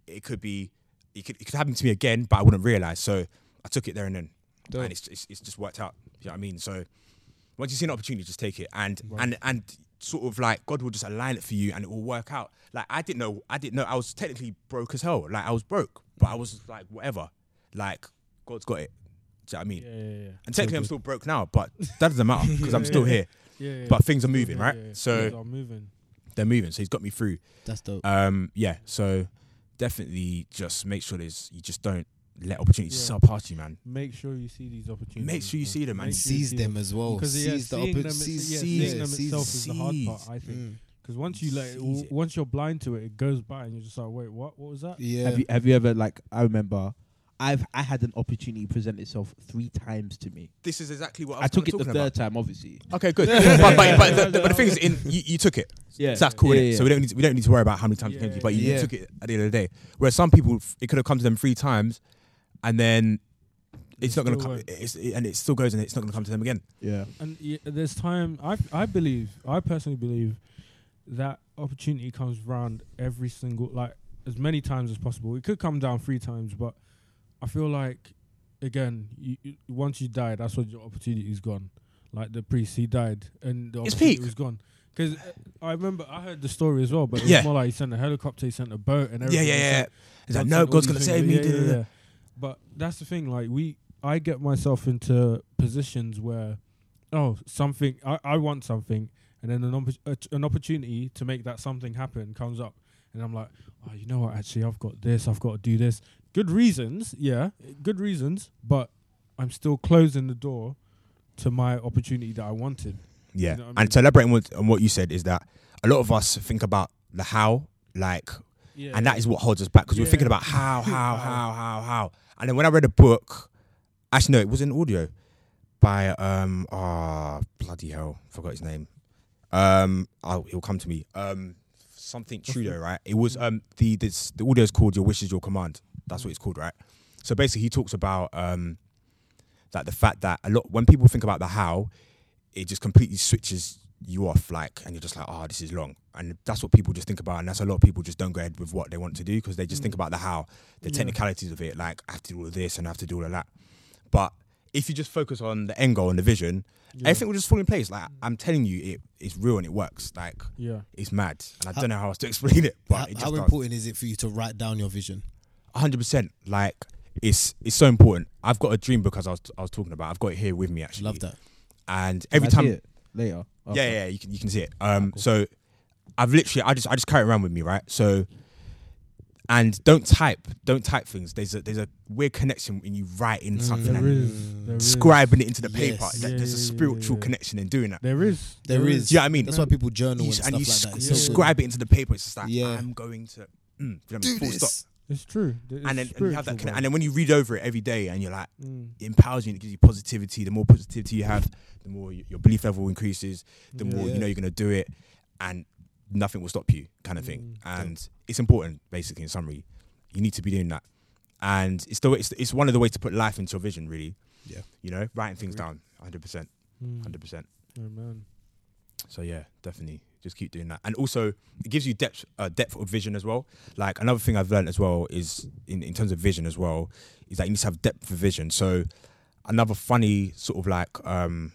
it could be, it could, it could happen to me again, but I wouldn't realize." So I took it there and then, Dope. and it's, it's it's just worked out. You know what I mean? So once you see an opportunity, just take it, and Right. and and sort of like God will just align it for you, and it will work out. Like I didn't know, I didn't know, I was technically broke as hell. Like I was broke, but I was like whatever. Like God's got it. Do you know what I mean? Yeah, yeah, yeah. And technically, I'm still broke now, but that doesn't matter because I'm still here. Yeah, yeah. But things are moving, yeah, right? yeah. So Things are moving. they're moving. So he's got me through. That's dope. Um, yeah. So definitely, just make sure there's you just don't let opportunities Yeah. sail past you, man. Make sure you see these opportunities. Make sure you see them and Make sure Seize see them as well. Because yeah, Seize the seeing them, opportunity. is- yeah, Seize, seeing them seize, itself is the hard part. seize. I think Mm. because once you let, Seize it. once you're blind to it, it goes by, and you're just like, wait, what? What was that? Yeah. Have you have you ever like I remember I've I had an opportunity present itself three times to me. This is exactly what I, I, took it the talking third about. time, obviously. Okay, good. but, but, but, the, the- but the thing is, in you, you took it. Yeah, So that's cool. Yeah, yeah. So we don't need to, we don't need to worry about how many times it Yeah, came to you, but you, yeah. you took it at the end of the day. Whereas some people, it could have come to them three times, and then it's It not going to come, won't. it's, and it still goes, and it's not going to come to them again. yeah. And yeah, there's time. I I believe. I personally believe that opportunity comes round every single like as many times as possible. It could come down three times, but I feel like again, you, you, once you die, that's when your opportunity is gone. Like the priest, he died, and the It's opportunity peak. was gone. Because I remember I heard the story as well, but it was Yeah. more like he sent a helicopter, he sent a boat, and everything. yeah, It's yeah. like, It's like, no, God's going to save me. Yeah, da, da, yeah, yeah. But that's the thing. Like we, I get myself into positions where, oh, something. I, I want something, and then an opp- a uh, an opportunity to make that something happen comes up, and I'm like, oh, you know what? Actually, I've got this. I've got to do this. Good reasons, yeah, good reasons, but I'm still closing the door to my opportunity that I wanted. Yeah. You know I mean? And to elaborate on what, on what you said is that a lot of us think about the how, like, Yeah, and that is what holds us back because we're thinking about how, how, how, how, how. And then when I read a book, actually no, it was an audio by um ah bloody hell, forgot his name. Um, oh, he'll come to me. Um, something Trudeau, right? It was um the this the audio is called "Your Wish Is Your Command." That's what it's called, right? So basically, he talks about um that the fact that a lot when people think about the how, it just completely switches you off, like, and you're just like, oh, this is long, and that's what people just think about, and that's a lot of people just don't go ahead with what they want to do because they just think mm. about the how, the Yeah. technicalities of it, like I have to do all of this and I have to do all of that. But if you just focus on the end goal and the vision, Yeah. everything will just fall in place. Like I'm telling you, it's real and it works. Like Yeah, it's mad, and I How- don't know how else to explain it, but how it how does. important is it for you to write down your vision? hundred percent. Like it's it's so important. I've got a dream because I was I was talking about. I've got it here with me actually. Love that. And every time, it later. yeah, yeah, you can you can see it. Um, so I've literally I just I just carry it around with me, right? So. And don't type, don't type things. There's a there's a weird connection when you write in something there and is. There is. scribing it into the Yes. paper. Yeah, there's a yeah, yeah, spiritual yeah. connection in doing that. There is. There is. Do you know what I mean? That's why people journal You and s- stuff and you like s- that. It's Yeah. so scribe it into the paper. It's just like Yeah. I'm going to mm, do you know what I Do mean? Full this. stop. It's true. It's And then and you have that, conne- and then when you read over it every day, and you're like, Mm. it empowers you and it gives you positivity. The more positivity you have, the more y- your belief level increases. The Yeah. more Yeah. you know you're gonna do it, and nothing will stop you, kind of thing. Mm. And it's important, basically. In summary, you need to be doing that, and it's the way, it's, it's one of the ways to put life into your vision. Really, Yeah. You know, writing things down, hundred percent, Mm. hundred percent. Yeah, man. So yeah, definitely, just keep doing that, and also it gives you depth, uh, depth of vision as well. Like another thing I've learned as well is in, in terms of vision as well is that you need to have depth of vision. So another funny sort of like um,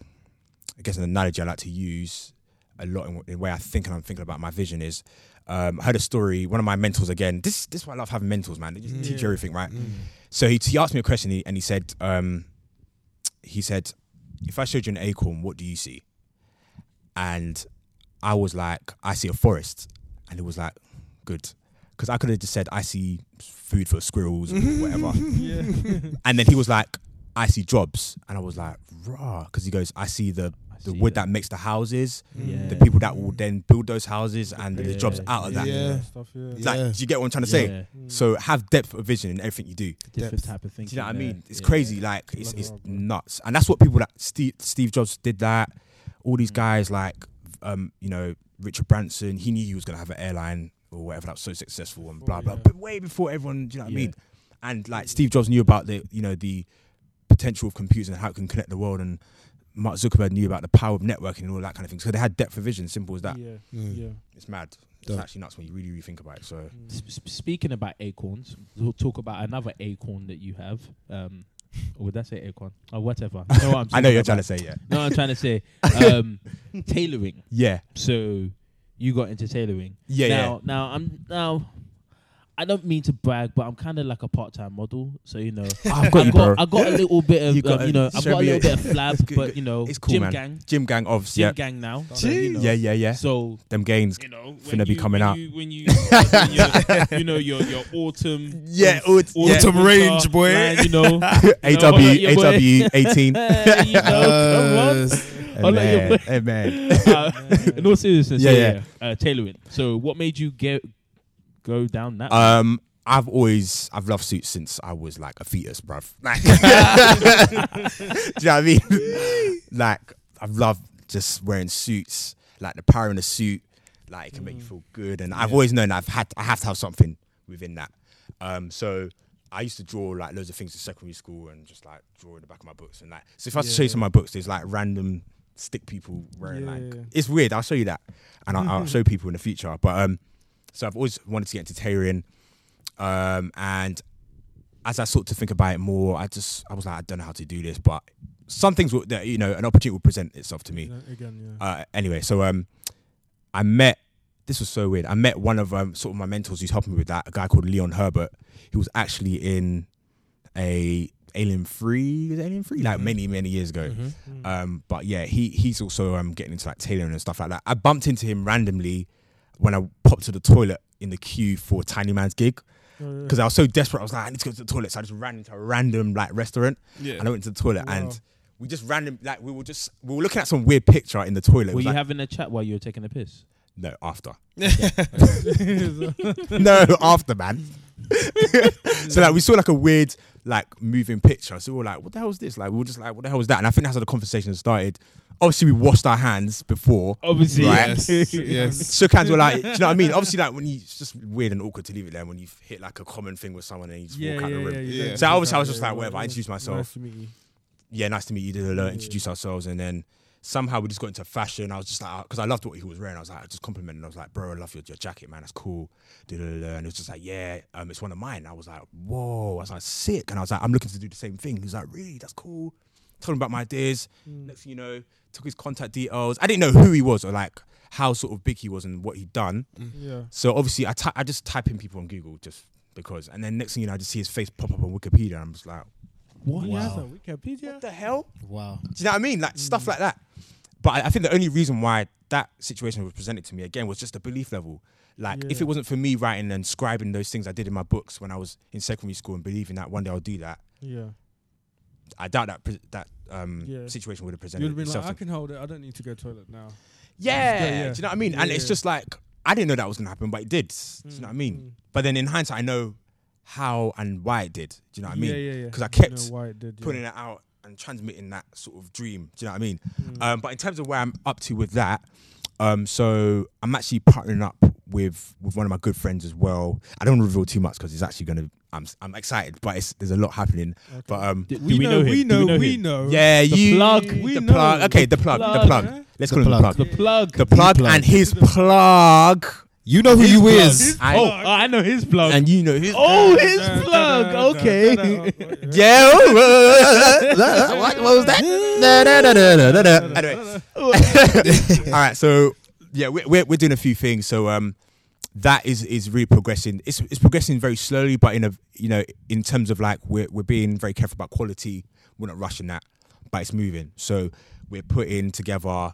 I guess an analogy I like to use a lot in, in the way I think and I'm thinking about my vision is. Um, I heard a story. One of my mentors again. This this is why I love having mentors, man. They just teach you everything, right? So he, he asked me a question he- and he said, um, he said, if I showed you an acorn, what do you see? And I was like, I see a forest. And it was like, good. Because I could have just said, I see food for squirrels or whatever. and then he was like, I see jobs. And I was like, rah. Because he goes, I see the, the see wood that. that makes the houses, Yeah. the people that will then build those houses, and the jobs Yeah. out of that. Yeah. Stuff, yeah. It's Like, Yeah. do you get what I'm trying to say? Yeah. So have depth of vision in everything you do. Different Depth. type of thing. Do you know what I mean? It's Yeah. crazy. Like it's, Bloody it's hell, bro. nuts, and that's what people that Steve Steve Jobs did that. All Mm. these guys like, um, you know, Richard Branson. He knew he was gonna have an airline or whatever that was so successful and blah blah. yeah. But way before everyone, do you know what I mean? And like Steve Jobs knew about the you know the potential of computers and how it can connect the world, and Mark Zuckerberg knew about the power of networking and all that kind of thing. So they had depth of vision. Simple as that. Yeah, Mm. yeah. It's mad. It's Dope. actually nuts when you really, really think about it. So S- s- speaking about acorns, we'll talk about another acorn that you have. Um, or would that say acorn? Or whatever. You know what I'm I know you're trying to say yeah, No, I'm trying to say um, tailoring. yeah, So you got into tailoring. yeah, now, now I'm now. I don't mean to brag, but I'm kind of like a part-time model. So you know. I've got you, bro. I got a little bit of, You um, you know, I've got a little bit of flab, good, but you know, it's cool, gym man. gang, Gym gang, obviously. gym Yeah, gang now. So, you know, yeah, yeah, yeah. So Them gains. you know, Finna when be you, coming when out. You, when you, when you, you know, your your autumn, Yeah, um, aut- yeah. Autumn winter range, boy. line, you know, AW, You know, holla boy. AW, 18. you know, come on. Holla at your boy. Hey, man. Uh, in all seriousness, Yeah, yeah, yeah. yeah. Uh, tailoring. So, what made you get go down that? Um, I've always, I've loved suits since I was like a fetus, bruv. Like, do you know what I mean? like, I've loved just wearing suits, like the power in a suit, like it can make you feel good. And I've always known I've had, I have to have something within that. Um, so I used to draw like loads of things in secondary school and just like draw in the back of my books and like. So if I was to show you some of my books, there's like random stick people wearing Yeah, like it's weird. I'll show you that, and I'll, I'll show people in the future. But um, so I've always wanted to get into tailoring, um, and as I sort to think about it more, I just I was like, I don't know how to do this, but some things will, that you know, an opportunity will present itself to me. Again, yeah. Uh, anyway, so um, I met. This was so weird. I met one of um, sort of my mentors who's helping me with that. A guy called Leon Herbert. He was actually in a Alien 3, was Alien 3, like many many years ago. Mm-hmm. Um, but yeah, he he's also um getting into like tailoring and stuff like that. I bumped into him randomly when I popped to the toilet in the queue for Tiny Man's gig Oh, because I was so desperate. I was like, I need to go to the toilet, so I just ran into a random like restaurant Yeah. and I went to the toilet Wow. and we just random like we were just we were looking at some weird picture in the toilet. Were you like- having a chat while you were taking a piss? no, after. no, after man. so like we saw like a weird like moving picture. So we were like, what the hell is this? Like we were just like, what the hell was that? And I think that's how the conversation started. Obviously, we washed our hands before. Obviously, Right. Yes. yes. Shook hands. Were like, do you know what I mean? Obviously, like when you it's just weird and awkward to leave it there when you hit like a common thing with someone and you just yeah, walk out yeah, the room. yeah, Yeah. So obviously I was just like, whatever. I introduced myself. Nice to meet you. yeah, nice to meet you. Did a Yeah. introduce ourselves, and then somehow we just got into fashion. I was just like, because I loved what he was wearing. I was like, I just complimented. I was like, bro, I love your, your jacket, man. That's cool. And it was just like, yeah, um, it's one of mine. I was like, whoa. I was like, sick. And I was like, I'm looking to do the same thing. He's like, really? That's cool. Told him about my ideas. Mm. Next thing you know, took his contact details. I didn't know who he was or like how sort of big he was and what he'd done. Yeah. So obviously, I I just type in people on Google just because. And then next thing you know, I just see his face pop up on Wikipedia. And I'm just like, What? Wow. Wow. Wikipedia? what the hell? Wow. Do you know what I mean? Like stuff mm. like that. But I, I think the only reason why that situation was presented to me again was just a belief level. Like if it wasn't for me writing and scribing those things I did in my books when I was in secondary school and believing that one day I'll do that, Yeah. I doubt that pre- that um, Yeah. situation would have presented. You'd presented have been like, itself. I can hold it. I don't need to go to toilet now. yeah, Yeah, yeah. do you know what I mean? and Yeah, it's just like I didn't know that was gonna happen, but it did. Do you know mm, what I mean? Mm. But then in hindsight, I know how and why it did. Do you know what I mean? Yeah, yeah, yeah. Because I You kept know why it did, yeah. putting it out and transmitting that sort of dream. Do you know what I mean? Mm. Um, but in terms of where I'm up to with that, um, so I'm actually partnering up with with one of my good friends as well. I don't want to reveal too much because it's actually gonna. I'm I'm excited, but it's, there's a lot happening. Okay. But um, Do, do we, know, him? we Do know, know we him? know. yeah, The you plug. We the know. plug. Okay, the plug, the plug. plug. Yeah. Let's The call him the plug. plug. The plug. The plug plug. and his plug. You know who you is. I- oh, I know his plug. and you know his. oh, his Da, da, plug. da, da, Okay. Yeah. what, what was that? Da, da, da, da, da, da, da. Anyway. All right. So yeah, we're, we're we're doing a few things. So um, that is is really progressing. It's it's progressing very slowly, but in a you know in terms of like we're we're being very careful about quality. We're not rushing that, but it's moving. So we're putting together,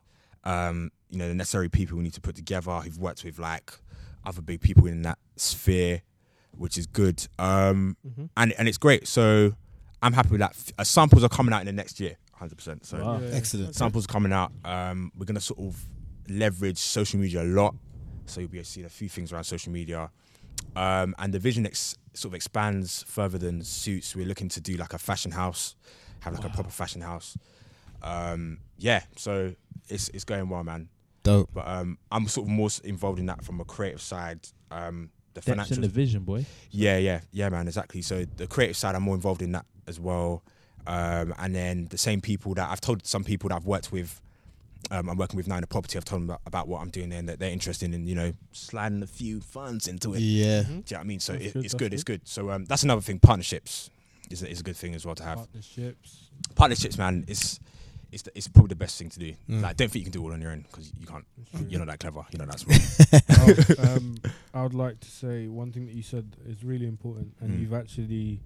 um, you know, the necessary people we need to put together who've worked with like other big people in that sphere, which is good. Um, and and it's great. So I'm happy with that. Uh, samples are coming out in the next year, hundred percent. So Wow. Yeah. Excellent. samples coming out. Um, we're gonna sort of leverage social media a lot, so you'll be able to see a few things around social media. Um, and the vision ex- sort of expands further than suits. We're looking to do like a fashion house, have like a proper fashion house. Um, yeah, so it's it's going well, man. Dope. But um, I'm sort of more involved in that from a creative side. Um, the Depths financial the vision, boy. yeah, yeah, yeah, man, exactly. So the creative side, I'm more involved in that as well. Um, and then the same people that I've told some people that I've worked with, um, I'm working with now in the property. I've told them about, about what I'm doing there, and that they're interested in, you know, sliding a few funds into it. Yeah. Do you know what I mean? So it, good, it's good, It's good. So um, that's another thing. Partnerships is a, is a good thing as well to have. Partnerships. Partnerships, man, is it's the, it's probably the best thing to do. Mm. Like, don't think you can do it all on your own because you can't. You're not that clever. You're not that smart. I would, um, I would like to say one thing that you said is really important, and Mm. you've actually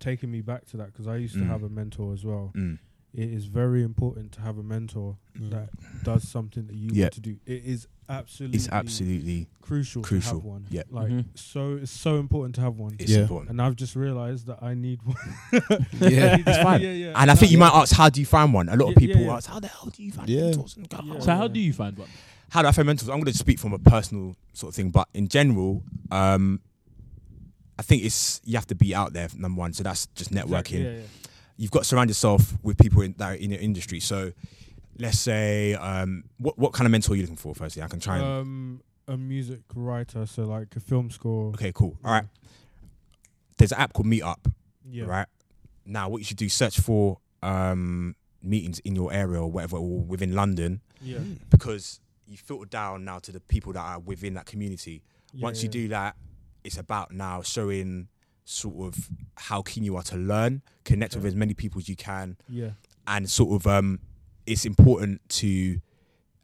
taken me back to that because I used to Mm. have a mentor as well. Mm. It is very important to have a mentor Mm. that does something that you Yeah. want to do. It is absolutely, It's absolutely crucial, crucial. to have one. Yeah. like Mhm. so it's so important to have one. it's Yeah. important. and I've just realised that I need one. Yeah. It's fine. yeah, yeah. And I think you That- might ask, how do you find one? A lot of people yeah, yeah. ask, how the hell do you find Yeah. mentors? And go, Yeah. So how do you find one? How do I find mentors? I'm going to speak from a personal sort of thing, but in general, um, I think it's you have to be out there. Number one, so that's just networking. Exactly, yeah, yeah. You've got to surround yourself with people in, that are in your industry. So, let's say, um, what what kind of mentor are you looking for? Firstly, I can try and. Um, a music writer, so like a film score. okay, cool. All right. There's an app called Meetup. Yeah. right? Now, what you should do, search for um, meetings in your area or whatever, or within London, Yeah. because you filter down now to the people that are within that community. yeah, Once you yeah. do that, it's about now showing sort of how keen you are to learn, connect with as many people as you can, Yeah. and sort of um, it's important to.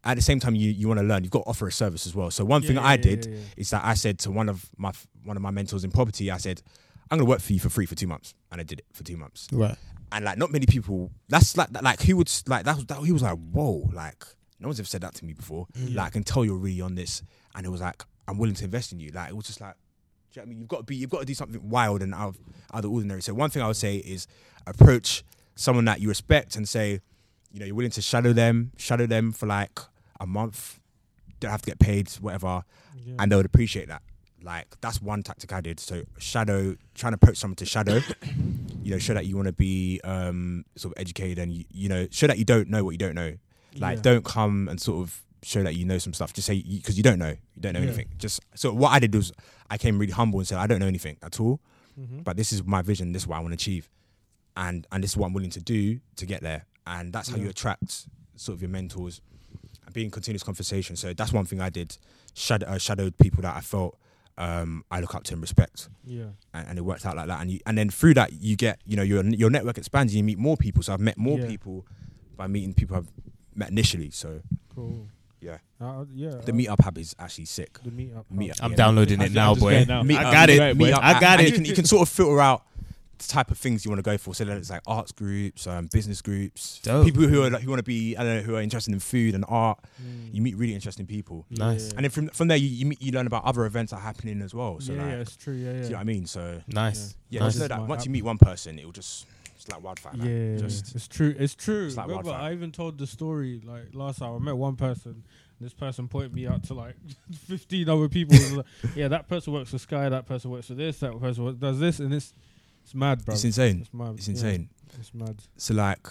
At the same time, you, you want to learn. You've got to offer a service as well. So one Yeah, thing yeah, I yeah, did yeah, yeah. is that I said to one of my one of my mentors in property, I said, "I'm going to work for you for free for two months," and I did it for two months Right. and like not many people that's like like who would like that was that he was like whoa like no one's ever said that to me before Mm. like I can tell you're really on this and it was like I'm willing to invest in you like it was just like do you know I mean you've got to be you've got to do something wild and out of, out of the ordinary so one thing I would say is approach someone that you respect and say you know you're willing to shadow them shadow them for like a month don't have to get paid whatever Yeah. and they would appreciate that. Like that's one tactic I did. So shadow, trying to approach someone to shadow, you know, show that you want to be um, sort of educated and you, you know, show that you don't know what you don't know. Like Yeah. don't come and sort of show that you know some stuff. Just say because you don't know, you don't know Yeah. anything. Just so what I did was I came really humble and said I don't know anything at all, Mhm. but this is my vision. This is what I want to achieve, and and this is what I'm willing to do to get there. And that's how you attract sort of your mentors and be in continuous conversation. So that's one thing I did. Shadow, uh, shadowed people that I felt um, I look up to and respect, yeah. and, and it worked out like that. And you, and then through that, you get you know your your network expands. And you meet more people. So I've met more Yeah. people by meeting people I've met initially. So Cool. Yeah. Uh, yeah. the uh, meetup app is actually sick. The meetup. Meetup, I'm yeah. downloading it now, boy. getting out. I I got got it, it. boy. Me- I I got it. You can, you can sort of filter out the type of things you want to go for. So then it's like arts groups, um, business groups, Dope. people who are like, who want to be I don't know who are interested in food and art. Mm. You meet really interesting people, Nice. and then from from there you you, meet, you learn about other events that are happening as well. So yeah, like, yeah, it's true. Yeah, do yeah. you know what I mean? So Nice. yeah, Nice. just know that once app. you meet one person, it will just it's like wildfire. man. Yeah, just it's true. It's true. it's like Remember, wildfire. I even told the story like last time. I met one person. This person pointed me out to like fifteen other people. Like, yeah, that person works for Sky. That person works for this. That person works, does this, and it's it's mad, bro. it's insane. It's mad. It's yeah, insane. it's mad. So like,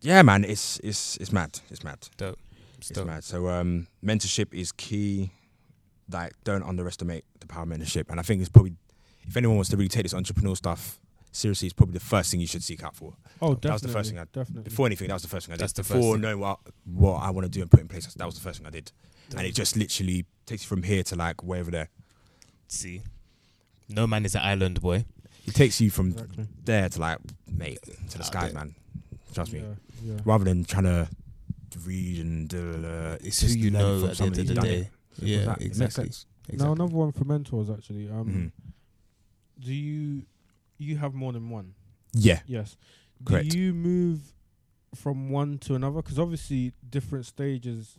yeah, man, it's it's it's mad. It's mad. Dope. It's Dope. mad. So um, mentorship is key. Like, don't underestimate the power of mentorship. And I think it's probably, if anyone wants to really take this entrepreneurial stuff seriously, it's probably the first thing you should seek out for. Oh, definitely. That was the first thing I- definitely. Before anything, that was the first thing I did. That's the Before thing. knowing what what I want to do and put in place, that was the first thing I did. And it just literally takes you from here to like way over there. See, no man is an island boy. It takes you from Exactly. there to like, mate, to the Out skies, there. man. Trust me. Yeah, yeah. Rather than trying to read and uh, It's just who you know from at the end of the day. Yeah, as that. It makes exactly. Now another one for mentors actually. Um, Mhm. do you you have more than one? Yeah, Yes. Correct. Do you move from one to another? Because obviously different stages.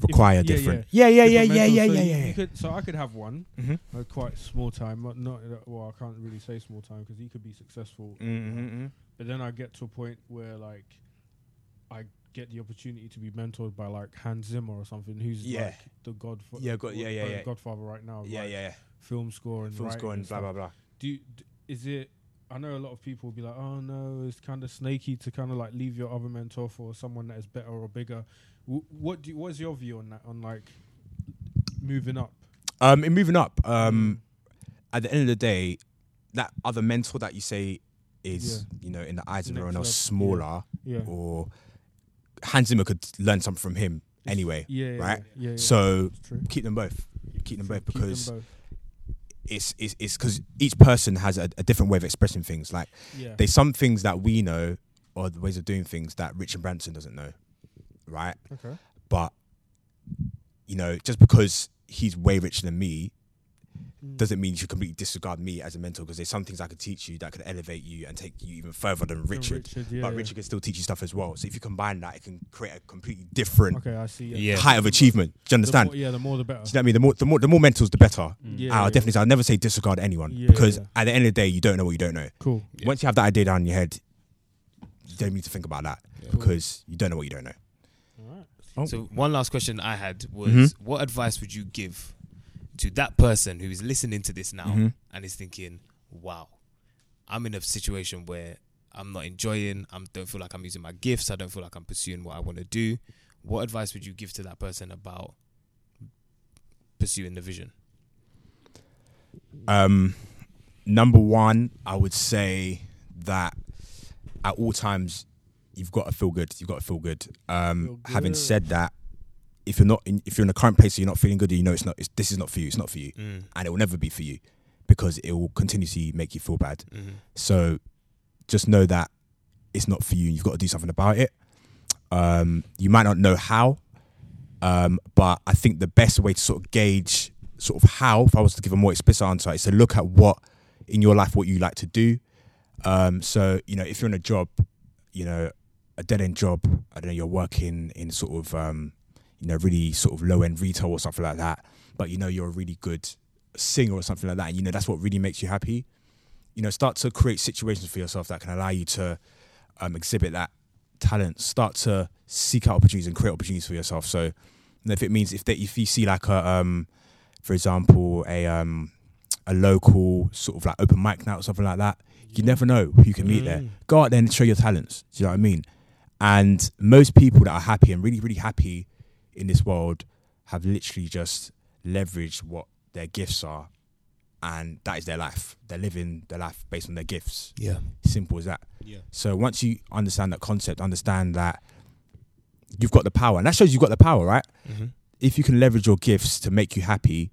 require yeah, different. Yeah, yeah, yeah, different yeah, mentors. yeah, So yeah, yeah. could, so I could have one, Mm-hmm. quite small time. Not, not well. I can't really say small time because he could be successful. Mm-hmm. But then I get to a point where like I get the opportunity to be mentored by like Hans Zimmer or something, who's Yeah. like the godfather. Yeah, God- yeah, yeah, yeah. Godfather right now. Yeah, like, yeah, yeah. Film score and Film score and blah blah blah. Do you, d- is it? I know a lot of people will be like, "Oh no, it's kind of snaky to kind of like leave your other mentor for someone that is better or bigger." W- what do? You, what is your view on that? On like moving up? Um, in moving up, um, at the end of the day, that other mentor that you say is, you know, in the eyes of everyone else, smaller, Yeah. or Hans Zimmer could learn something from him anyway. Yeah. yeah right? Yeah. yeah, So keep them both. Keep them both Keep them because both. It's it's it's because each person has a, a different way of expressing things. Like Yeah. there's some things that we know or the ways of doing things that Richard Branson doesn't know, right? okay. But you know, just because he's way richer than me. Doesn't mean you should completely disregard me as a mentor because there's some things I could teach you that could elevate you and take you even further than From Richard. yeah, but yeah. Richard can still teach you stuff as well. So if you combine that, it can create a completely different Okay, I see. Yeah. Yeah. height of achievement. Do you The understand? more, yeah, the more the better. Do you know what I mean? The more, the more, the more mentors, the better. Yeah, I'll yeah, definitely say, I'll never say disregard anyone Yeah, because yeah. at the end of the day, you don't know what you don't know. Cool. Yeah. Once you have that idea down in your head, you don't need to think about that Yeah. because you don't know what you don't know. All right. So one last question I had was, Mhm. what advice would you give to that person who is listening to this now Mhm. and is thinking, "Wow, I'm in a situation where I'm not enjoying. I don't feel like I'm using my gifts. I don't feel like I'm pursuing what I want to do." What advice would you give to that person about pursuing the vision? Um, number one, I would say that at all times you've got to feel good. You've got to feel good. Um, Feel having said that, if you're not in, if you're in a current place, and you're not feeling good. You know, it's not. It's, this is not for you. It's not for you, Mm. and it will never be for you because it will continuously make you feel bad. hmm So just know that it's not for you. You've got to do something about it. Um, you might not know how, um, but I think the best way to sort of gauge sort of how, if I was to give a more explicit answer, is to look at what in your life what you like to do. Um, so you know, if you're in a job, you know, a dead end job, I don't know, you're working in sort of um, you know, really sort of low end retail or something like that, but you know you're a really good singer or something like that, and you know that's what really makes you happy you know, start to create situations for yourself that can allow you to um, exhibit that talent. Start to seek out opportunities and create opportunities for yourself. So, you know, if it means if they, if you see like a, um, for example, a um, a local sort of like open mic night or something like that, you never know who you can meet there. Mm. Go out there and show your talents. Do you know what I mean? And most people that are happy and really, really happy in this world have literally just leveraged what their gifts are and that is their life. They're living their life based on their gifts. Yeah. Simple as that. Yeah. So once you understand that concept, understand that you've got the power, and that shows you've got the power, right? hmm If you can leverage your gifts to make you happy,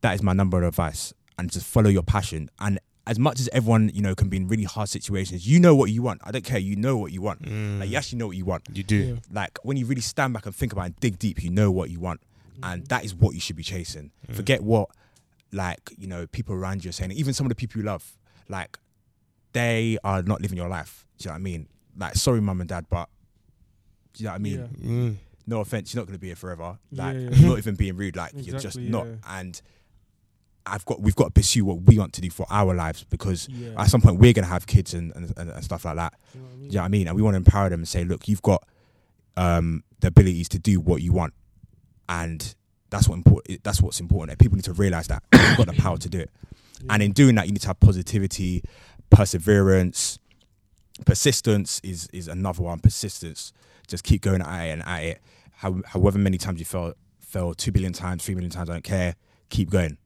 that is my number one advice. And just follow your passion. And as much as everyone, you know, can be in really hard situations, you know what you want. I don't care. You know what you want. Mm. Like you actually know what you want. You do. Yeah. Like when you really stand back and think about it and dig deep, you know what you want. And that is what you should be chasing. Mm. Forget what like, you know, people around you are saying, even some of the people you love, like they are not living your life. Do you know what I mean? Like, sorry, mum and dad, but do you know what I mean? Yeah. Mm. No offense, you're not going to be here forever. Like, Yeah, yeah. Not even being rude. Like, you're just not. yeah. And I've got, we've got to pursue what we want to do for our lives because Yeah. at some point we're going to have kids and, and, and, stuff like that. You know what I mean? You know what I mean? And we want to empower them and say, look, you've got um, the abilities to do what you want, and that's what important. That's what's important. People need to realize that you've got the power to do it. And in doing that, you need to have positivity, perseverance, persistence is is another one. Persistence, just keep going at it and at it. How, however many times you fell, fell two billion times, three million times, I don't care. Keep going,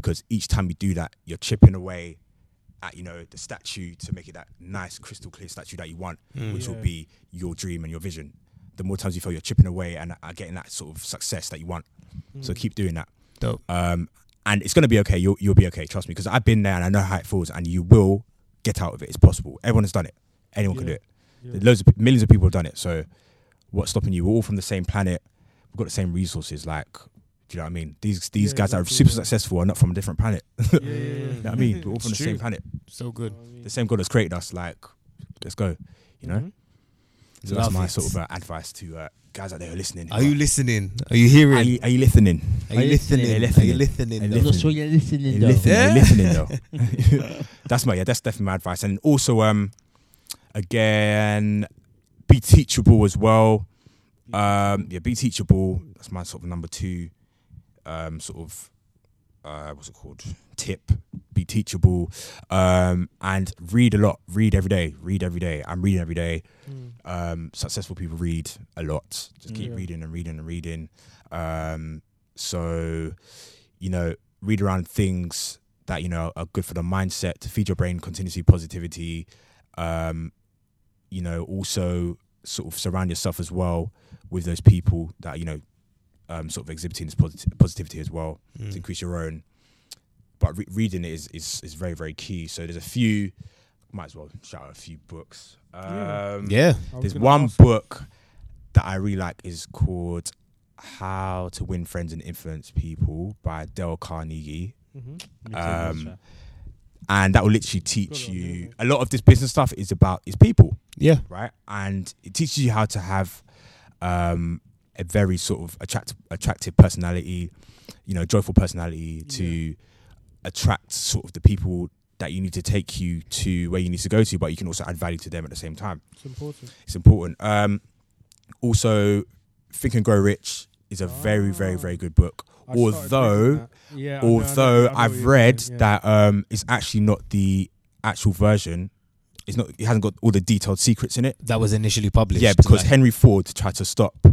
because each time you do that, you're chipping away at you know the statue to make it that nice, crystal clear statue that you want, which will be your dream and your vision. The more times you feel you're chipping away and are getting that sort of success that you want, so keep doing that. Dope. Um, and it's gonna be okay. You'll you'll be okay. Trust me, because I've been there and I know how it feels, and you will get out of it. It's possible. Everyone has done it. Anyone can do it. Yeah. Loads of millions of people have done it. So what's stopping you? We're all from the same planet. We've got the same resources. Like, do you know what I mean? These these Yeah, guys that are exactly, super yeah. successful are not from a different planet. Yeah, You know what I mean? We're all from the It's same planet. So good. The same God has created us. Like, let's go. You know. Mhm. So that's my it. sort of uh, advice to uh, guys out there who are listening. Are you listening? Are you hearing? Are you, are you listening? Are you listening? Are you listening? listening? Are you though? I'm not sure you're listening Are you though. listening? Are you Yeah. listening though? that's my yeah. That's definitely my advice. And also, um, again, be teachable as well. Um, yeah, be teachable. That's my sort of number two. Um, sort of, uh, what's it called? Tip. Be teachable. Um, and read a lot. Read every day. Read every day. I'm reading every day. Mm. Um, successful people read a lot. Just keep Yeah. reading and reading and reading. Um, so, you know, read around things that you know are good for the mindset to feed your brain continuously positivity. Um, you know, also sort of surround yourself as well with those people that you know, um, sort of exhibiting this posit- positivity as well Mm. to increase your own. But re- reading it is, is is very very key. So there's a few. Might as well shout out a few books. Yeah. Um, Yeah. I was there's one ask- book that I really like is called How to Win Friends and Influence People by Dale Carnegie. Mhm. Um, and that will literally teach on you you, a lot of this business stuff is about is people, Yeah. right? And it teaches you how to have um, a very sort of attractive attractive personality, you know, joyful personality to attract sort of the people that you need to take you to where you need to go to, but you can also add value to them at the same time It's important. it's important. Um, also, Think and Grow Rich is a very, very, very good book. I although, reading that. yeah, I know- I know- although I know what I've read saying, yeah. that um, it's actually not the actual version. It's not. It hasn't got all the detailed secrets in it. That was initially published. Yeah, because like- Henry Ford tried to stop.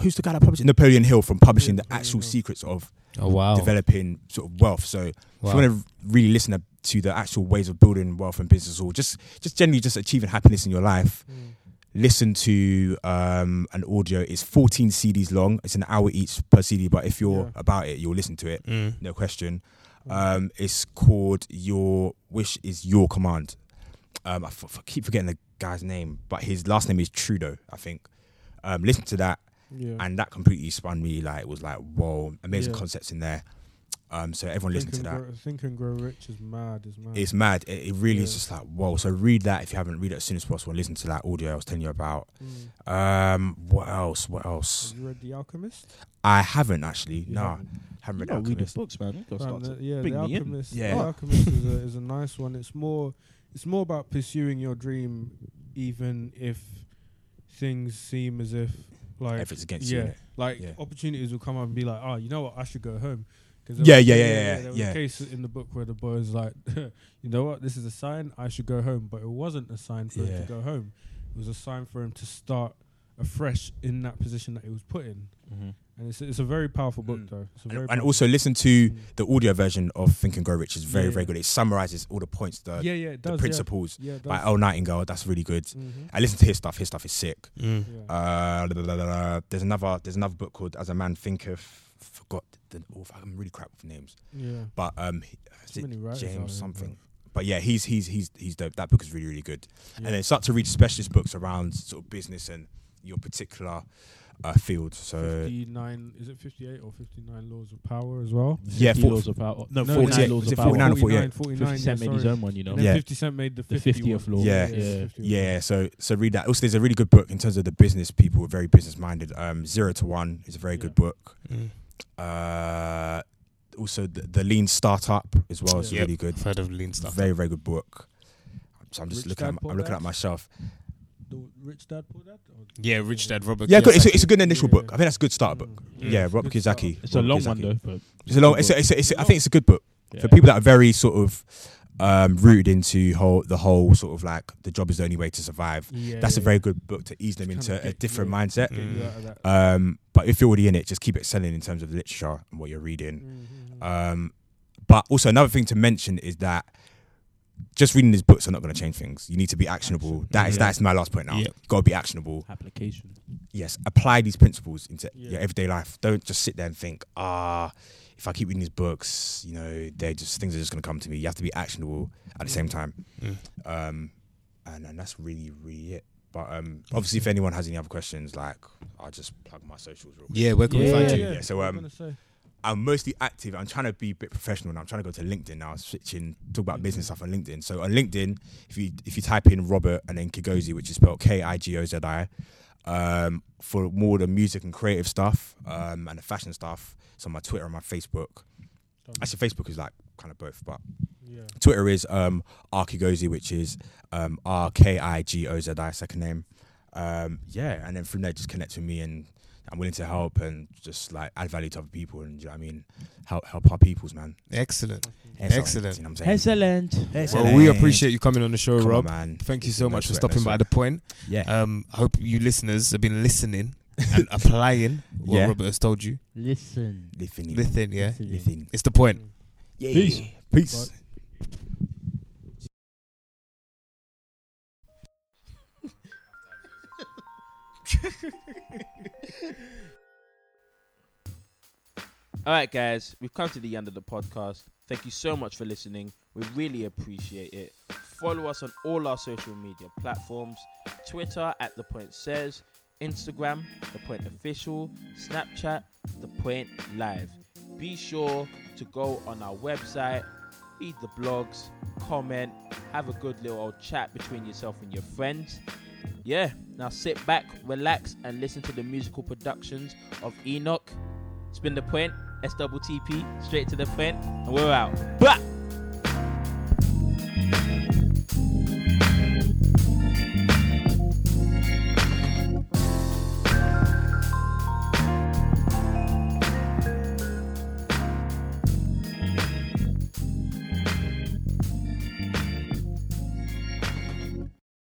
Who's the guy that published? Napoleon Hill from publishing Yeah, the actual Hill. secrets of oh wow, developing sort of wealth. So if you want to really listen to- to the actual ways of building wealth and business, or just just generally just achieving happiness in your life, Mm. listen to um, an audio. It's 14 CDs long. It's an hour each per CD. But if you're Yeah. about it, you'll listen to it. Mm. No question. Mm. Um, it's called "Your Wish Is Your Command." Um, I f- f- keep forgetting the guy's name, but his last name is Trudeau, I think. Um, listen to that, Yeah. and that completely spun me. Like it was like, whoa, amazing Yeah. concepts in there. Um, so everyone listen to that. Grow, Think and Grow Rich is mad. Is mad. It's mad. It, it really is just like whoa. So read that if you haven't. Read it as soon as possible. and Listen to that audio I was telling you about. Mm. Um, what else? What else? Have you read The Alchemist? I haven't actually. You no, haven't? haven't read gotta read the Alchemist. books, man. You gotta start the- yeah, the. Alchemist. Yeah. The Alchemist is a is a nice one. It's more it's more about pursuing your dream, even if things seem as if like If it's against yeah, you. like Yeah. opportunities will come up and be like, oh, you know what, I should go home. 'Cause Yeah, was- yeah, yeah, yeah, There was yeah. a case in the book where the boy was like, you know what, this is a sign I should go home, but it wasn't a sign for him to go home. It was a sign for him to start afresh in that position that he was put in. Mhm. And it's it's a very powerful book Mm. though. It's a And, very and powerful also listen to Mm. the audio version of Think and Grow Rich is very, Yeah, very yeah. good. It summarizes all the points, the, yeah, yeah, it the does, principles Yeah, yeah it by does. Earl Nightingale. That's really good. Mhm. I listen to his stuff. His stuff is sick. Mm. Yeah. Uh, la, la, la, la. there's another there's another book called As a Man Thinketh. Forgot the author. I'm really crap with names, yeah. but um, he- is it many writers out James something. bruv. But yeah, he's he's he's he's dope. That book is really really good. Yeah. And then start to read specialist books around sort of business and your particular uh, field. So 59 is it 58 or 59 laws of power as well yeah, 50 laws of power. No, No, 49 48. laws of it power. 49 or 48? 49 50 Cent yeah, made his own one, you know. and Yeah. 50 cent made the, The 50th law. Yeah. yeah, Yeah. Yeah, so so read that. Also, there's a really good book in terms of the business people are very business minded. Um, Zero to One is a very Yeah. good book. Mm. Uh, also the, the Lean Startup as well is Yeah. really good. I've heard of lean stuff. Very very good book. So I'm just Rich looking at my, I'm looking at my shelf. The rich dad poor dad or- yeah, Rich Dad Robert. Yeah, good. It's a, Kiyosaki. it's a good initial Yeah. book. I think that's a good start book. Mm. Yeah, It's Robert good start. Kiyosaki. It's a Robert long Kiyosaki. one though. But It's a long. It's a, it's a, it's a, I think it's a good book yeah. for people that are very sort of um, rooted into whole the whole sort of like the job is the only way to survive. Yeah, That's a yeah, very yeah. good book to ease them Kinda into a get- different yeah, mindset. get you Mm. out of that. Um, but if you're already in it, just keep it selling in terms of the literature and what you're reading. Mhm. Um, but also another thing to mention is that just reading these books are not going to change things. You need to be actionable. Action. That is Yeah. that's my last point now. Yeah. Got to be actionable. application. Yes, apply these principles into Yeah. your everyday life. Don't just sit there and think, ah, if I keep reading these books, you know, they're just things are just going to come to me. You have to be actionable at the same time. Mm. Um, and and that's really really it. But um, obviously, if anyone has any other questions, like I'll just plug my socials real quick. Yeah, where can we find yeah, you? Yeah, so, what um, was I gonna say? I'm mostly active. I'm trying to be a bit professional now. I'm trying to go to LinkedIn now, switching talk about business stuff on LinkedIn. So on LinkedIn, if you if you type in Robert and then Kigozi, which is spelled K I G O Z I, um, for more the music and creative stuff um, and the fashion stuff. So my Twitter and my Facebook. Actually, Facebook is like kind of both, but Yeah. Twitter is um Arkigozi, which is um R K I G O Z I second name. Um yeah, and then from there just connect with me and I'm willing to help and just like add value to other people and you know what I mean help help our peoples, man. Excellent. Excellent. Excellent. You know what I'm saying? Excellent. Well, we appreciate you coming on the show, Come on, Rob. man. Thank you so No much for stopping no by the point. Yeah. Um, I hope you listeners have been listening and applying what Yeah. Robert has told you. Listen. Listen. Listen, yeah. Listen. It's the point. Yeah. Peace. Peace. All right, guys, we've come to the end of the podcast. Thank you so much for listening. We really appreciate it. Follow us on all our social media platforms Twitter at The Point Says, Instagram, The Point Official, Snapchat, The Point Live. Be sure to go on our website, read the blogs, comment, have a good little old chat between yourself and your friends. Yeah, now sit back, relax, and listen to the musical productions of Enoch. Spin the point, S double TP, straight to the point, and we're out. Blah!